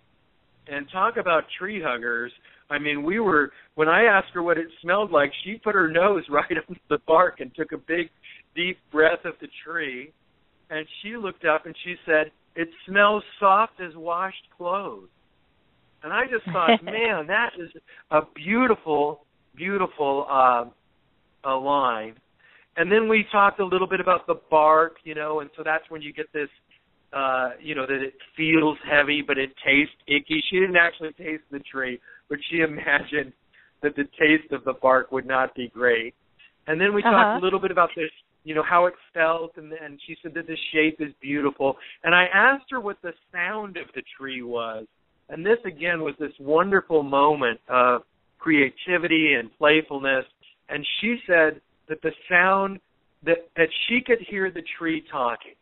and talk about tree huggers. I mean, we were when I asked her what it smelled like, she put her nose right up the bark and took a big deep breath of the tree and she looked up and she said, It smells soft as washed clothes. And I just thought, man, that is a beautiful, beautiful uh, a line. And then we talked a little bit about the bark, you know, and so that's when you get this, uh, you know, that it feels heavy but it tastes icky. She didn't actually taste the tree, but she imagined that the taste of the bark would not be great. And then we Uh-huh. talked a little bit about this, you know, how it felt, and and she said that the shape is beautiful. And I asked her what the sound of the tree was, and this again was this wonderful moment of creativity and playfulness. And she said that the sound that that she could hear the tree talking.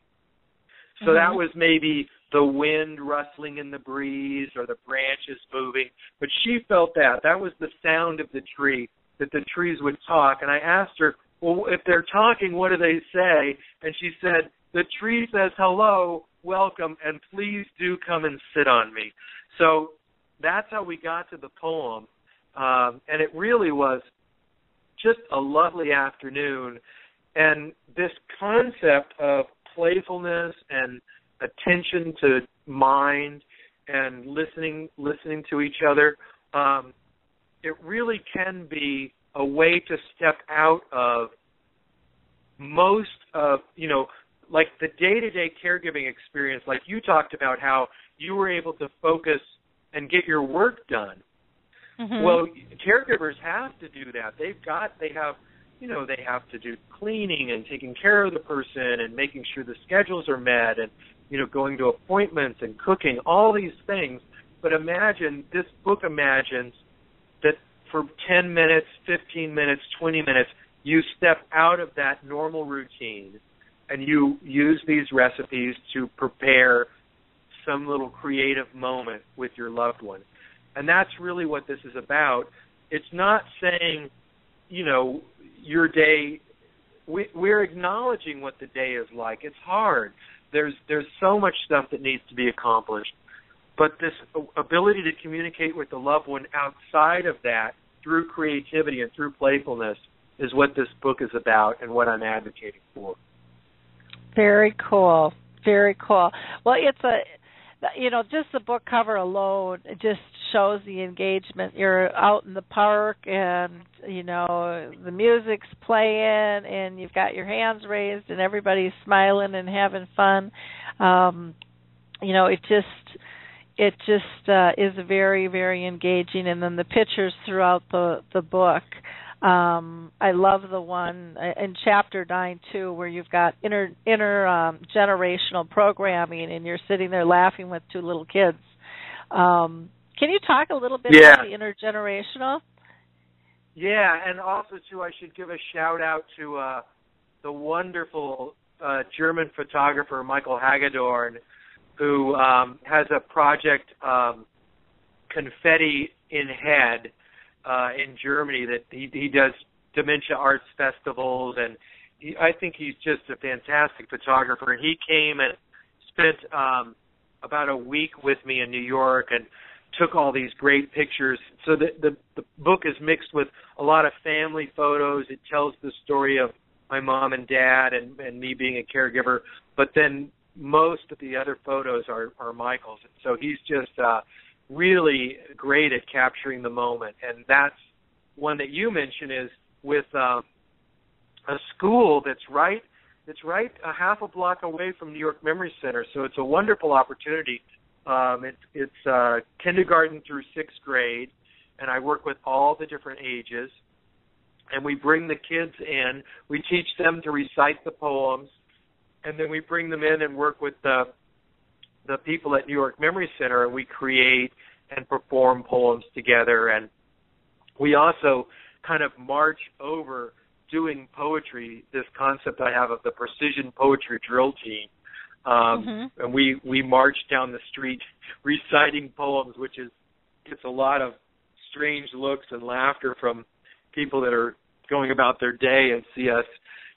So that Mhm. was maybe the wind rustling in the breeze or the branches moving, but she felt that that was the sound of the tree that the trees would talk. And I asked her, "Well, if they're talking, what do they say?" And she said, "The tree says hello, welcome, and please do come and sit on me." So that's how we got to the poem, um, and it really was just a lovely afternoon. And this concept of playfulness and attention to mind and listening listening to each other, um, it really can be a way to step out of most of you know like the day-to-day caregiving experience like you talked about how you were able to focus and get your work done Mhm. well, caregivers have to do that. They've got they have you know, they have to do cleaning and taking care of the person and making sure the schedules are met and you know, going to appointments and cooking, all these things. But imagine this book imagines that for 10 minutes, 15 minutes, 20 minutes, you step out of that normal routine and you use these recipes to prepare some little creative moment with your loved one. And that's really what this is about. It's not saying, you know, your day we we're acknowledging what the day is like. It's hard. There's there's so much stuff that needs to be accomplished. But this ability to communicate with the loved one outside of that through creativity and through playfulness is what this book is about and what I'm advocating for. Very cool. Very cool. Well, it's a you know, just the book cover alone just shows the engagement. You're out in the park and you know, the music's playing and you've got your hands raised and everybody's smiling and having fun. Um you know, it just it just uh is very very engaging and then the pictures throughout the the book um i love the one in chapter 9 too where you've got inter inter um generational programming and you're sitting there laughing with two little kids um can you talk a little bit Yeah. about the intergenerational Yeah, and also too, I should give a shout out to uh, the wonderful uh, German photographer Michael Hagedorn, who um, has a project um, Confetti in Head uh, in Germany that he, he does dementia arts festivals, and he, I think he's just a fantastic photographer. And he came and spent um, about a week with me in New York and took all these great pictures. So the, the the book is mixed with a lot of family photos. It tells the story of my mom and dad and and me being a caregiver, but then most of the other photos are are Michael's. And So he's just uh really great at capturing the moment and that's one that you mentioned is with um a school that's right that's right a half a block away from New York Memory Center. So it's a wonderful opportunity um, it, it's uh, kindergarten through sixth grade, and I work with all the different ages. And we bring the kids in. We teach them to recite the poems, and then we bring them in and work with the the people at New York Memory Center, and we create and perform poems together. And we also kind of march over doing poetry. This concept I have of the precision poetry drill team, um, mm-hmm. and we we march down the street reciting poems, which is gets a lot of strange looks and laughter from people that are going about their day and see us,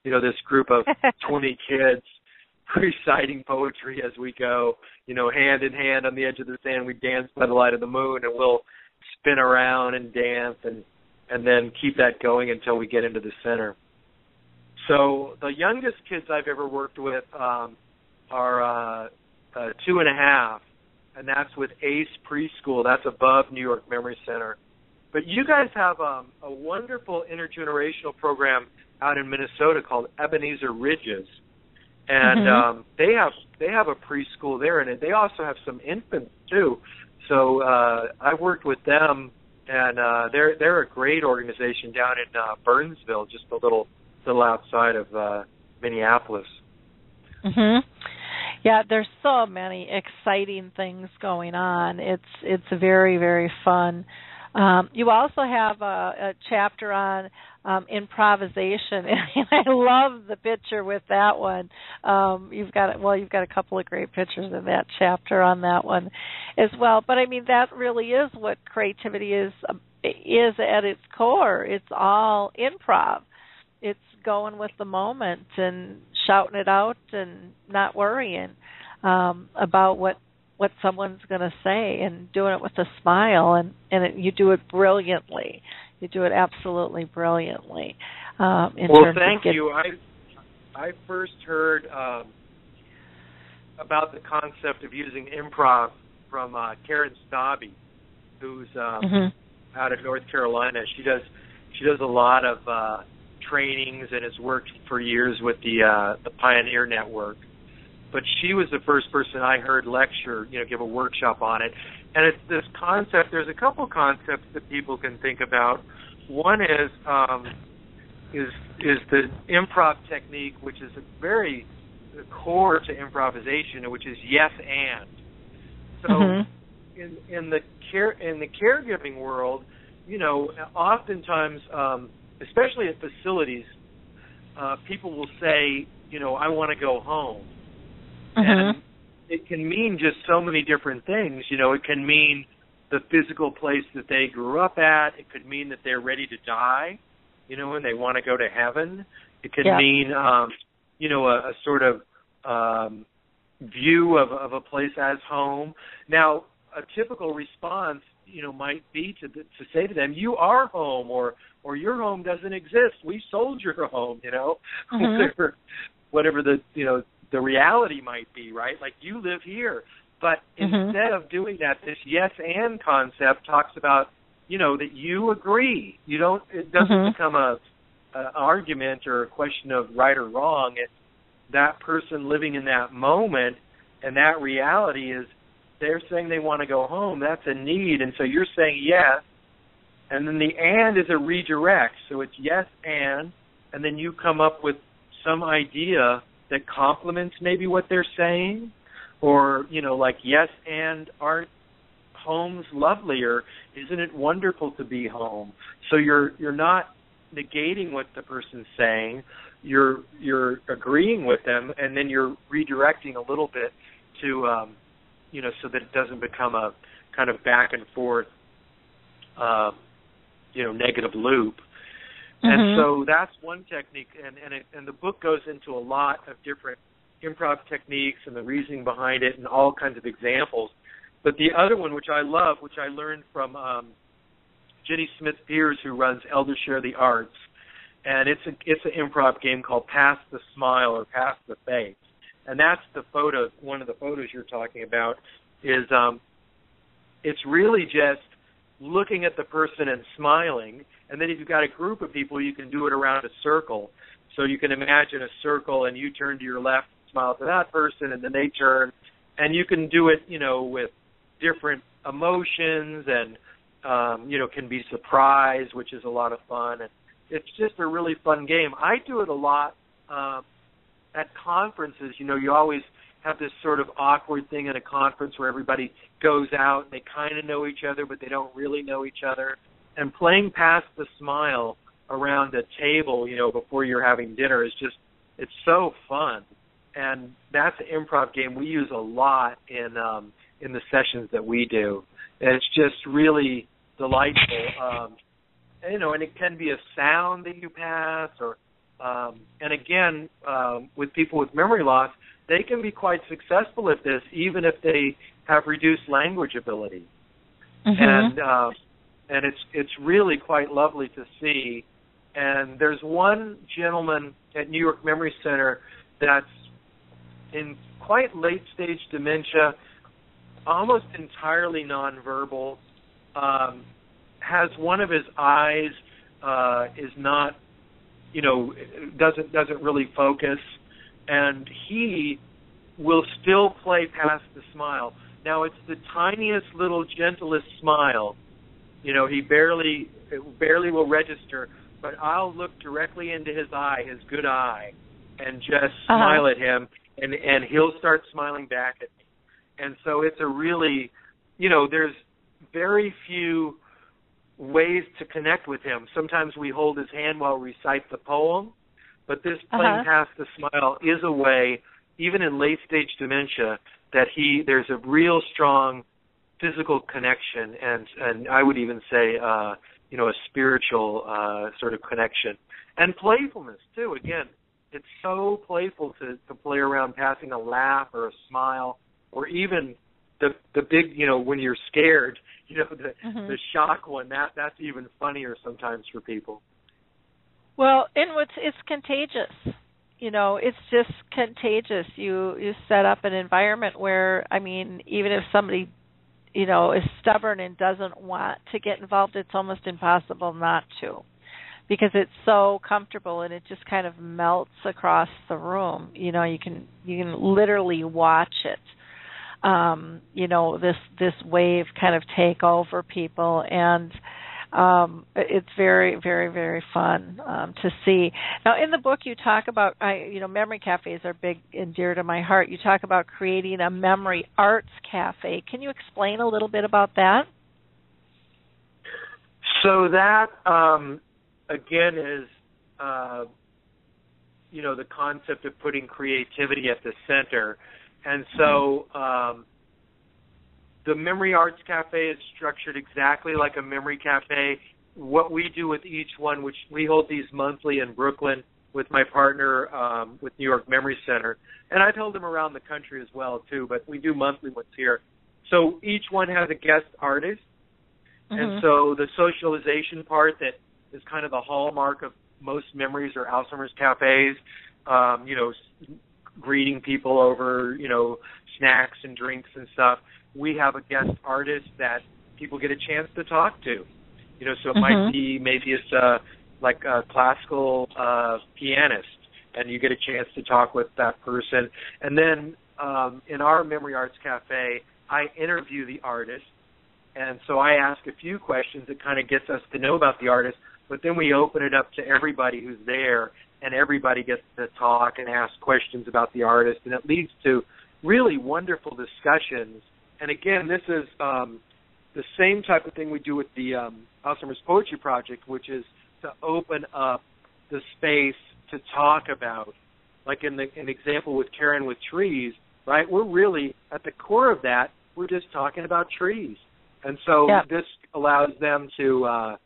you know, this group of 20 kids reciting poetry as we go, you know, hand in hand on the edge of the sand. We dance by the light of the moon, and we'll spin around and dance, and and then keep that going until we get into the center. So the youngest kids I've ever worked with um, are uh, uh, two and a half, and that's with Ace Preschool. That's above New York Memory Center. But you guys have um, a wonderful intergenerational program out in Minnesota called Ebenezer Ridges, and mm-hmm. um, they have they have a preschool there, and they also have some infants too. So uh, I worked with them, and uh, they're they're a great organization down in uh, Burnsville, just a little little outside of uh, Minneapolis. Mhm. Yeah, there's so many exciting things going on. It's it's very very fun. Um, you also have a, a chapter on um, improvisation, and I love the picture with that one. Um, you've got well, you've got a couple of great pictures in that chapter on that one as well. But I mean, that really is what creativity is is at its core. It's all improv. It's going with the moment and shouting it out and not worrying um, about what what someone's going to say and doing it with a smile and and it, you do it brilliantly. You do it absolutely brilliantly. Um, in well, terms thank of getting, you. I I first heard um, about the concept of using improv from uh, Karen Stobbe, who's um, mm-hmm. out of North Carolina. She does she does a lot of uh, trainings and has worked for years with the uh, the Pioneer Network but she was the first person I heard lecture, you know, give a workshop on it. And it's this concept. There's a couple concepts that people can think about. One is um, is is the improv technique, which is a very core to improvisation, which is yes and. So mm-hmm. in in the care in the caregiving world, you know, oftentimes, um, especially at facilities, uh, people will say, you know, I want to go home Mm-hmm. And it can mean just so many different things. You know, it can mean the physical place that they grew up at. It could mean that they're ready to die, you know, and they want to go to heaven. It could yeah. mean, um, you know, a, a sort of um, view of, of a place as home. Now, a typical response, you know, might be to to say to them, "You are home," or "or your home doesn't exist. We sold your home," you know, mm-hmm. whatever, whatever the you know the reality might be, right? Like you live here. But mm-hmm. instead of doing that, this yes and concept talks about, you know, that you agree. You don't it doesn't mm-hmm. become a, a argument or a question of right or wrong. It's that person living in that moment and that reality is they're saying they want to go home. That's a need. And so you're saying yes. And then the and is a redirect. So it's yes and and then you come up with some idea that complements maybe what they're saying? Or you know like yes and aren't homes lovelier? Isn't it wonderful to be home? So you're you're not negating what the person's saying. You're you're agreeing with them and then you're redirecting a little bit to um you know so that it doesn't become a kind of back and forth uh, you know negative loop Mm-hmm. And so that's one technique, and and, it, and the book goes into a lot of different improv techniques and the reasoning behind it, and all kinds of examples. But the other one, which I love, which I learned from um, Ginny Smith Pierce, who runs Elder Share the Arts, and it's a it's an improv game called Pass the Smile or Pass the Face, and that's the photo. One of the photos you're talking about is um, it's really just looking at the person and smiling and then if you've got a group of people, you can do it around a circle. So you can imagine a circle, and you turn to your left, smile to that person, and then they turn, and you can do it, you know, with different emotions and um, you know, can be surprised, which is a lot of fun, and it's just a really fun game. I do it a lot um, at conferences. You know, you always have this sort of awkward thing at a conference where everybody goes out and they kind of know each other, but they don't really know each other. And playing Pass the Smile around a table, you know, before you're having dinner is just it's so fun. And that's an improv game we use a lot in um in the sessions that we do. And it's just really delightful. Um you know, and it can be a sound that you pass or um and again, um with people with memory loss, they can be quite successful at this even if they have reduced language ability. Mm-hmm. And uh and it's it's really quite lovely to see. And there's one gentleman at New York Memory Center that's in quite late stage dementia, almost entirely nonverbal, um, has one of his eyes uh, is not, you know, doesn't doesn't really focus, and he will still play Pass the Smile. Now it's the tiniest little gentlest smile. You know, he barely barely will register, but I'll look directly into his eye, his good eye, and just smile at him and and he'll start smiling back at me. And so it's a really, you know, there's very few ways to connect with him. Sometimes we hold his hand while we recite the poem, but this playing Uh-huh. Pass the Smile is a way, even in late stage dementia, that he there's a real strong physical connection and and I would even say uh you know a spiritual uh sort of connection and playfulness too again it's so playful to to play around passing a laugh or a smile or even the the big you know when you're scared you know the Mhm. the shock one that that's even funnier sometimes for people Well, and what's it's contagious. You know, it's just contagious. You you set up an environment where I mean, even if somebody you know is stubborn and doesn't want to get involved, it's almost impossible not to. Because it's so comfortable and it just kind of melts across the room. You know, you can you can literally watch it. Um, you know, this this wave kind of take over people and um it's very very very fun um to see. Now in the book you talk about i you know memory cafes are big and dear to my heart. You talk about creating a memory arts cafe. Can you explain a little bit about that? So that um, again is, uh, you know, the concept of putting creativity at the center, and so um, the Memory Arts Cafe is structured exactly like a memory cafe. What we do with each one, which we hold these monthly in Brooklyn with my partner um, with New York Memory Center, and I've held them around the country as well too. But we do monthly ones here. So each one has a guest artist. Mm-hmm. And so the socialization part that is kind of the hallmark of most memories or Alzheimer's cafes, um, you know, greeting people over, you know, snacks and drinks and stuff. We have a guest artist that people get a chance to talk to. You know, so it Mhm. might be maybe it's uh like a classical uh pianist and you get a chance to talk with that person. And then um in our Memory Arts Cafe, I interview the artist and so I ask a few questions that kind of gets us to know about the artist, but then we open it up to everybody who's there, and everybody gets to talk and ask questions about the artist, and it leads to really wonderful discussions. And again, this is um, the same type of thing we do with the um, Alzheimer's Poetry Project, which is to open up the space to talk about, like in the an example with Karen with trees, right? We're really at the core of that. We're just talking about trees. And so Yeah. this allows them to, uh,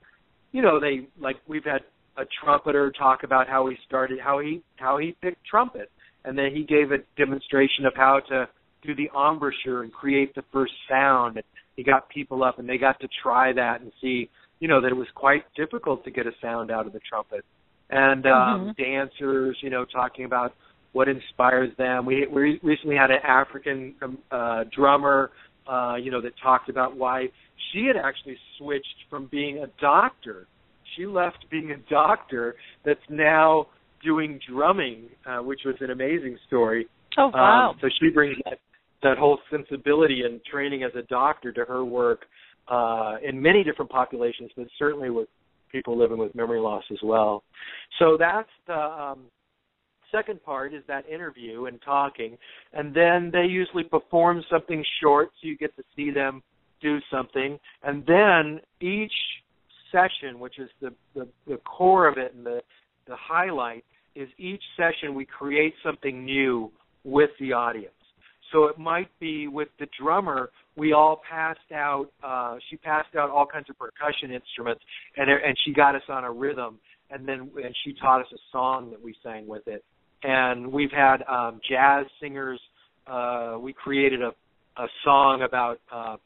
you know, they like we've had a trumpeter talk about how he started, how he how he picked trumpet, and then he gave a demonstration of how to do the embouchure and create the first sound. And he got people up, and they got to try that and see, you know, that it was quite difficult to get a sound out of the trumpet. And um, Mhm. dancers, you know, talking about what inspires them. We we recently had an African um, uh, drummer uh, you know, that talked about why she had actually switched from being a doctor. She left being a doctor that's now doing drumming, uh, which was an amazing story. oh wow Um, so she brings that, that whole sensibility and training as a doctor to her work. uh, in many different populations, but certainly with people living with memory loss as well. So that's the um, second part is that interview and talking, and then they usually perform something short, so you get to see them do something, and then each session, which is the the, the core of it and the the highlight, is each session we create something new with the audience. So it might be with the drummer, we all passed out. Uh, she passed out all kinds of percussion instruments, and and she got us on a rhythm, and then and she taught us a song that we sang with it. And we've had um, jazz singers. Uh, we created a a song about uh,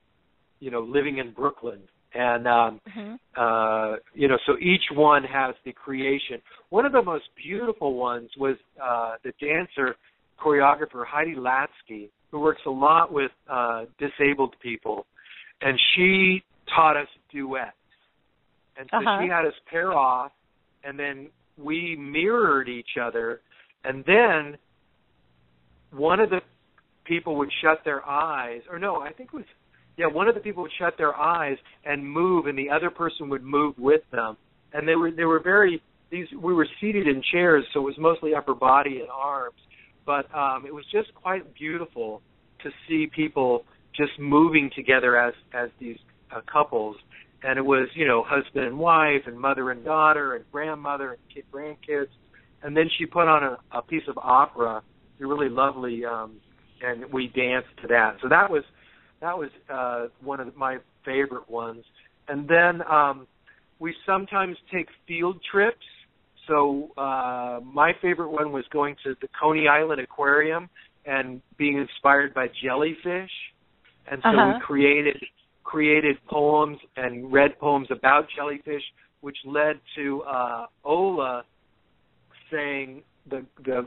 you know living in Brooklyn, and um, Mm-hmm. uh, you know so each one has the creation. One of the most beautiful ones was uh, the dancer choreographer Heidi Latsky, who works a lot with uh, disabled people, and she taught us duets. And so Uh-huh. she had us pair off, and then we mirrored each other, and then one of the people would shut their eyes, or no, I think it was, yeah, one of the people would shut their eyes and move, and the other person would move with them, and they were they were very these we were seated in chairs, so it was mostly upper body and arms, but um, it was just quite beautiful to see people just moving together as as these uh, couples, and it was you know husband and wife and mother and daughter and grandmother and kid grandkids, and then she put on a, a piece of opera, really lovely, um, and we danced to that. So that was that was uh, one of my favorite ones, and then um, we sometimes take field trips. So uh, my favorite one was going to the Coney Island Aquarium and being inspired by jellyfish, and so Uh-huh. we created created poems and read poems about jellyfish, which led to uh, Ola saying the the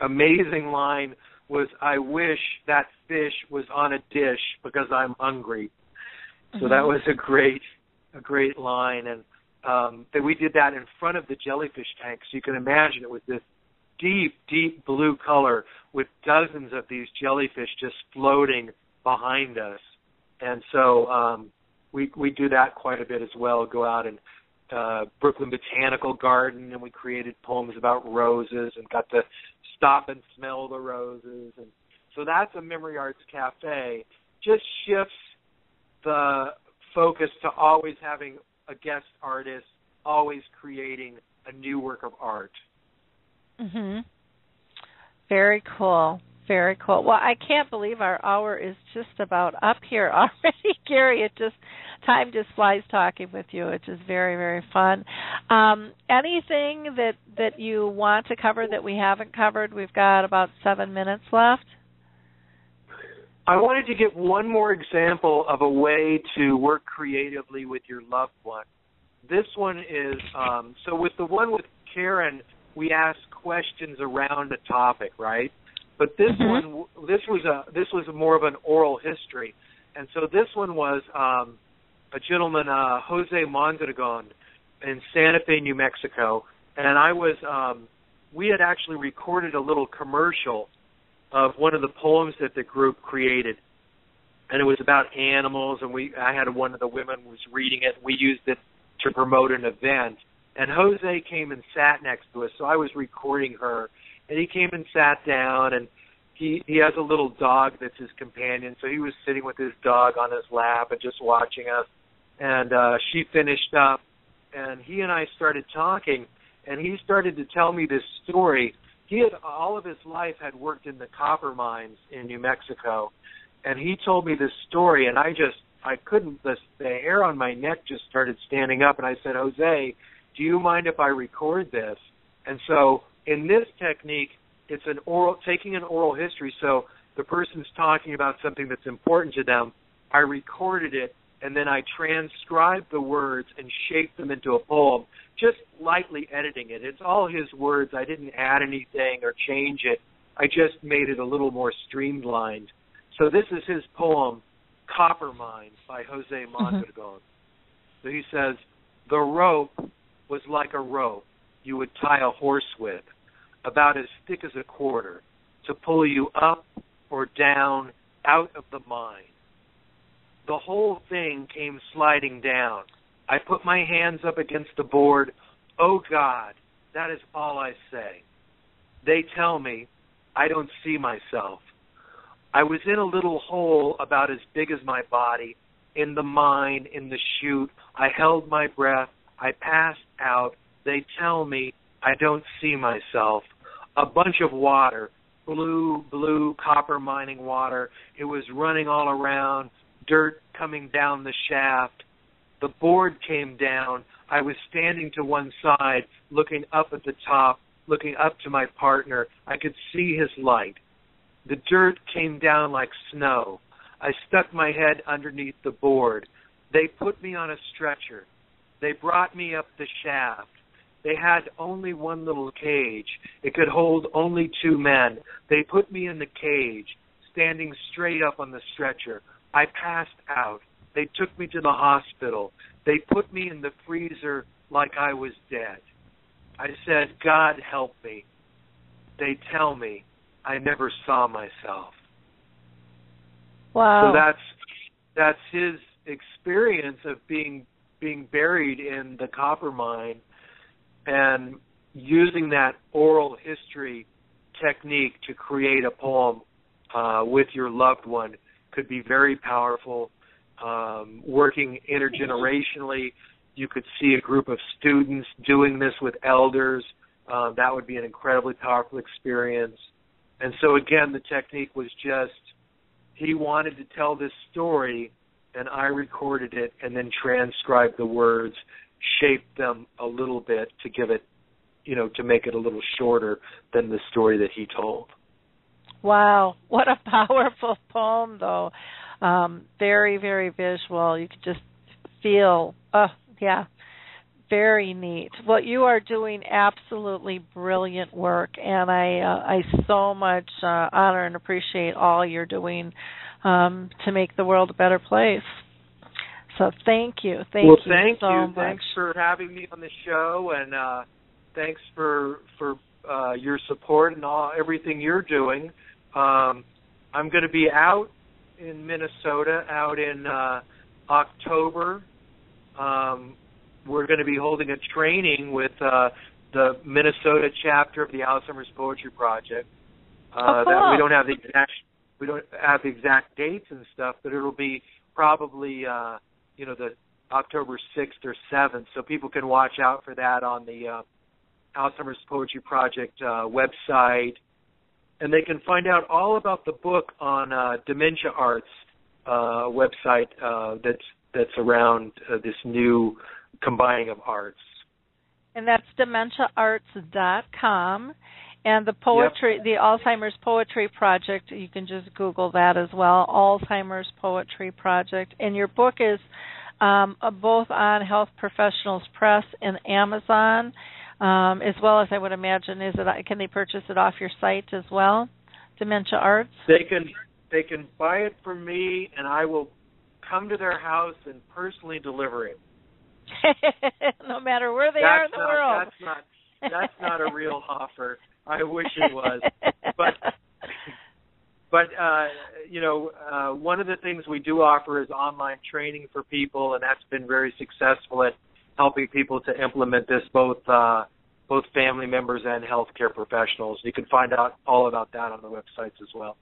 amazing line was I wish that fish was on a dish because I'm hungry. So that Mhm. was a great a great line and um that we did that in front of the jellyfish tank so you can imagine it was this deep deep blue color with dozens of these jellyfish just floating behind us. And so um we we do that quite a bit as well. Go out and uh Brooklyn Botanical Garden and we created poems about roses and got to stop and smell the roses. And so that's a memory arts cafe. Just shifts the focus to always having a guest artist always creating a new work of art Mhm. Very cool. Very cool. Well, I can't believe our hour is just about up here already, Gary. It just time just flies talking with you, which is very very fun. Um, anything that that you want to cover that we haven't covered? We've got about seven minutes left. I wanted to give one more example of a way to work creatively with your loved one. This one is um, so with the one with Karen, we ask questions around a topic, right? But this Mhm. one, this was a this was more of an oral history, and so this one was um, a gentleman, uh, Jose Mondragon, in Santa Fe, New Mexico, and I was um, we had actually recorded a little commercial of one of the poems that the group created. And it was about animals and we I had one of the women was reading it we used it to promote an event. And Jose came and sat next to us so I was recording her. And he came and sat down and he he has a little dog that's his companion so he was sitting with his dog on his lap and just watching us. And uh she finished up and he and I started talking and he started to tell me this story he had all of his life had worked in the copper mines in New Mexico, and he told me this story, and I just I couldn't the the hair on my neck just started standing up, and I said, Jose, do you mind if I record this? And so in this technique, it's an oral taking an oral history. So the person's talking about something that's important to them. I recorded it, and then I transcribed the words and shaped them into a poem just lightly editing it. It's all his words. I didn't add anything or change it. I just made it a little more streamlined. So this is his poem, Copper Mine by Jose mm-hmm. Mondragon. So he says, The rope was like a rope you would tie a horse with, about as thick as a quarter, to pull you up or down out of the mine. The whole thing came sliding down. I put my hands up against the board. Oh God, that is all I say. They tell me I don't see myself. I was in a little hole about as big as my body, in the mine, in the chute. I held my breath. I passed out. They tell me I don't see myself. A bunch of water, blue, blue copper mining water. It was running all around, dirt coming down the shaft. The board came down. I was standing to one side, looking up at the top, looking up to my partner. I could see his light. The dirt came down like snow. I stuck my head underneath the board. They put me on a stretcher. They brought me up the shaft. They had only one little cage. It could hold only two men. They put me in the cage, standing straight up on the stretcher. I passed out. They took me to the hospital. They put me in the freezer like I was dead. I said, God help me. They tell me I never saw myself. Wow. So that's that's his experience of being being buried in the copper mine and using that oral history technique to create a poem uh, with your loved one could be very powerful. Um, working intergenerationally, you could see a group of students doing this with elders. Uh, that would be an incredibly powerful experience. And so, again, the technique was just he wanted to tell this story, and I recorded it and then transcribed the words, shaped them a little bit to give it, you know, to make it a little shorter than the story that he told. Wow, what a powerful poem, though. Um, very, very visual. You could just feel, oh, yeah, very neat. Well, you are doing absolutely brilliant work, and I, uh, I so much uh, honor and appreciate all you're doing um, to make the world a better place. So thank you, thank well, you thank so you. much. Thanks for having me on the show, and uh, thanks for for uh, your support and all everything you're doing. Um, I'm going to be out in Minnesota, out in uh, October. Um, we're going to be holding a training with uh, the Minnesota chapter of the Alzheimer's Poetry Project. Uh, Oh, That we don't have the exact we don't have the exact dates and stuff, but it'll be probably uh, you know the October sixth or seventh, so people can watch out for that on the uh, Alzheimer's Poetry Project uh, website, and they can find out all about the book on uh, Dementia Arts uh, website uh, that's that's around uh, this new combining of arts. and that's dementiaarts.com and the poetry the alzheimer's poetry project you can just google that as well alzheimer's poetry project. And your book is um, both on health professionals press and amazon um, as well as i would imagine is it can they purchase it off your site as well dementia arts They can they can buy it from me, and I will come to their house and personally deliver it. no matter where they that's are in the not, world That's not that's not a real offer. I wish it was. But but uh you know, uh one of the things we do offer is online training for people and that's been very successful at helping people to implement this both uh both family members and healthcare professionals. You can find out all about that on the websites as well.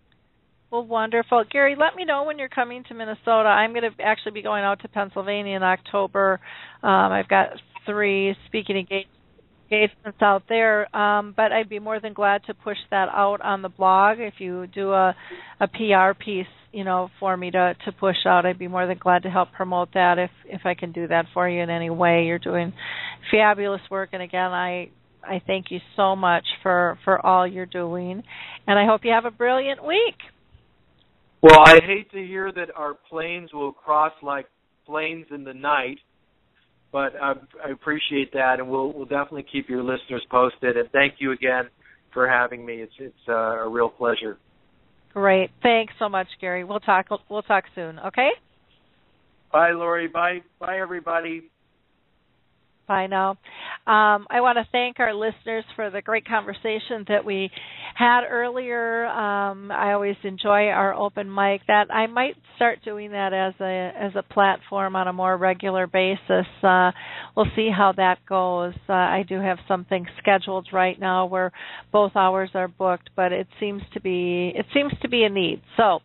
Well, wonderful. Gary, let me know when you're coming to Minnesota. I'm going to actually be going out to Pennsylvania in October. Um, I've got three speaking engage- engagements out there, um, but I'd be more than glad to push that out on the blog. If you do a, a PR piece, you know, for me to to push out, I'd be more than glad to help promote that if if I can do that for you in any way. You're doing fabulous work, and again, I I thank you so much for for all you're doing, and I hope you have a brilliant week. Well, I hate to hear that our planes will cross like planes in the night, but I, I appreciate that, and we'll we'll definitely keep your listeners posted. And thank you again for having me. It's it's uh, a real pleasure. Great. Thanks so much, Gary. We'll talk we'll talk soon, okay? Bye, Lori. Bye, bye, everybody. Bye now. Um, I want to thank our listeners for the great conversation that we had earlier. Um, I always enjoy our open mic. That I might start doing that as a as a platform on a more regular basis. Uh, we'll see how that goes. Uh, I do have something scheduled right now where both hours are booked, but it seems to be it seems to be a need. So.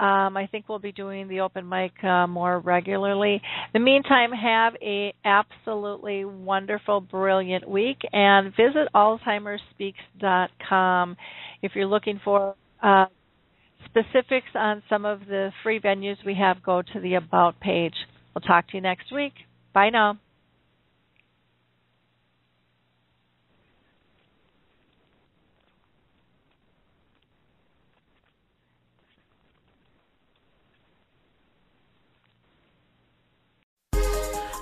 Um, I think we'll be doing the open mic uh, more regularly. In the meantime, have a absolutely wonderful, brilliant week, and visit AlzheimerSpeaks.com if you're looking for uh, specifics on some of the free venues we have. Go to the About page. We'll talk to you next week. Bye now.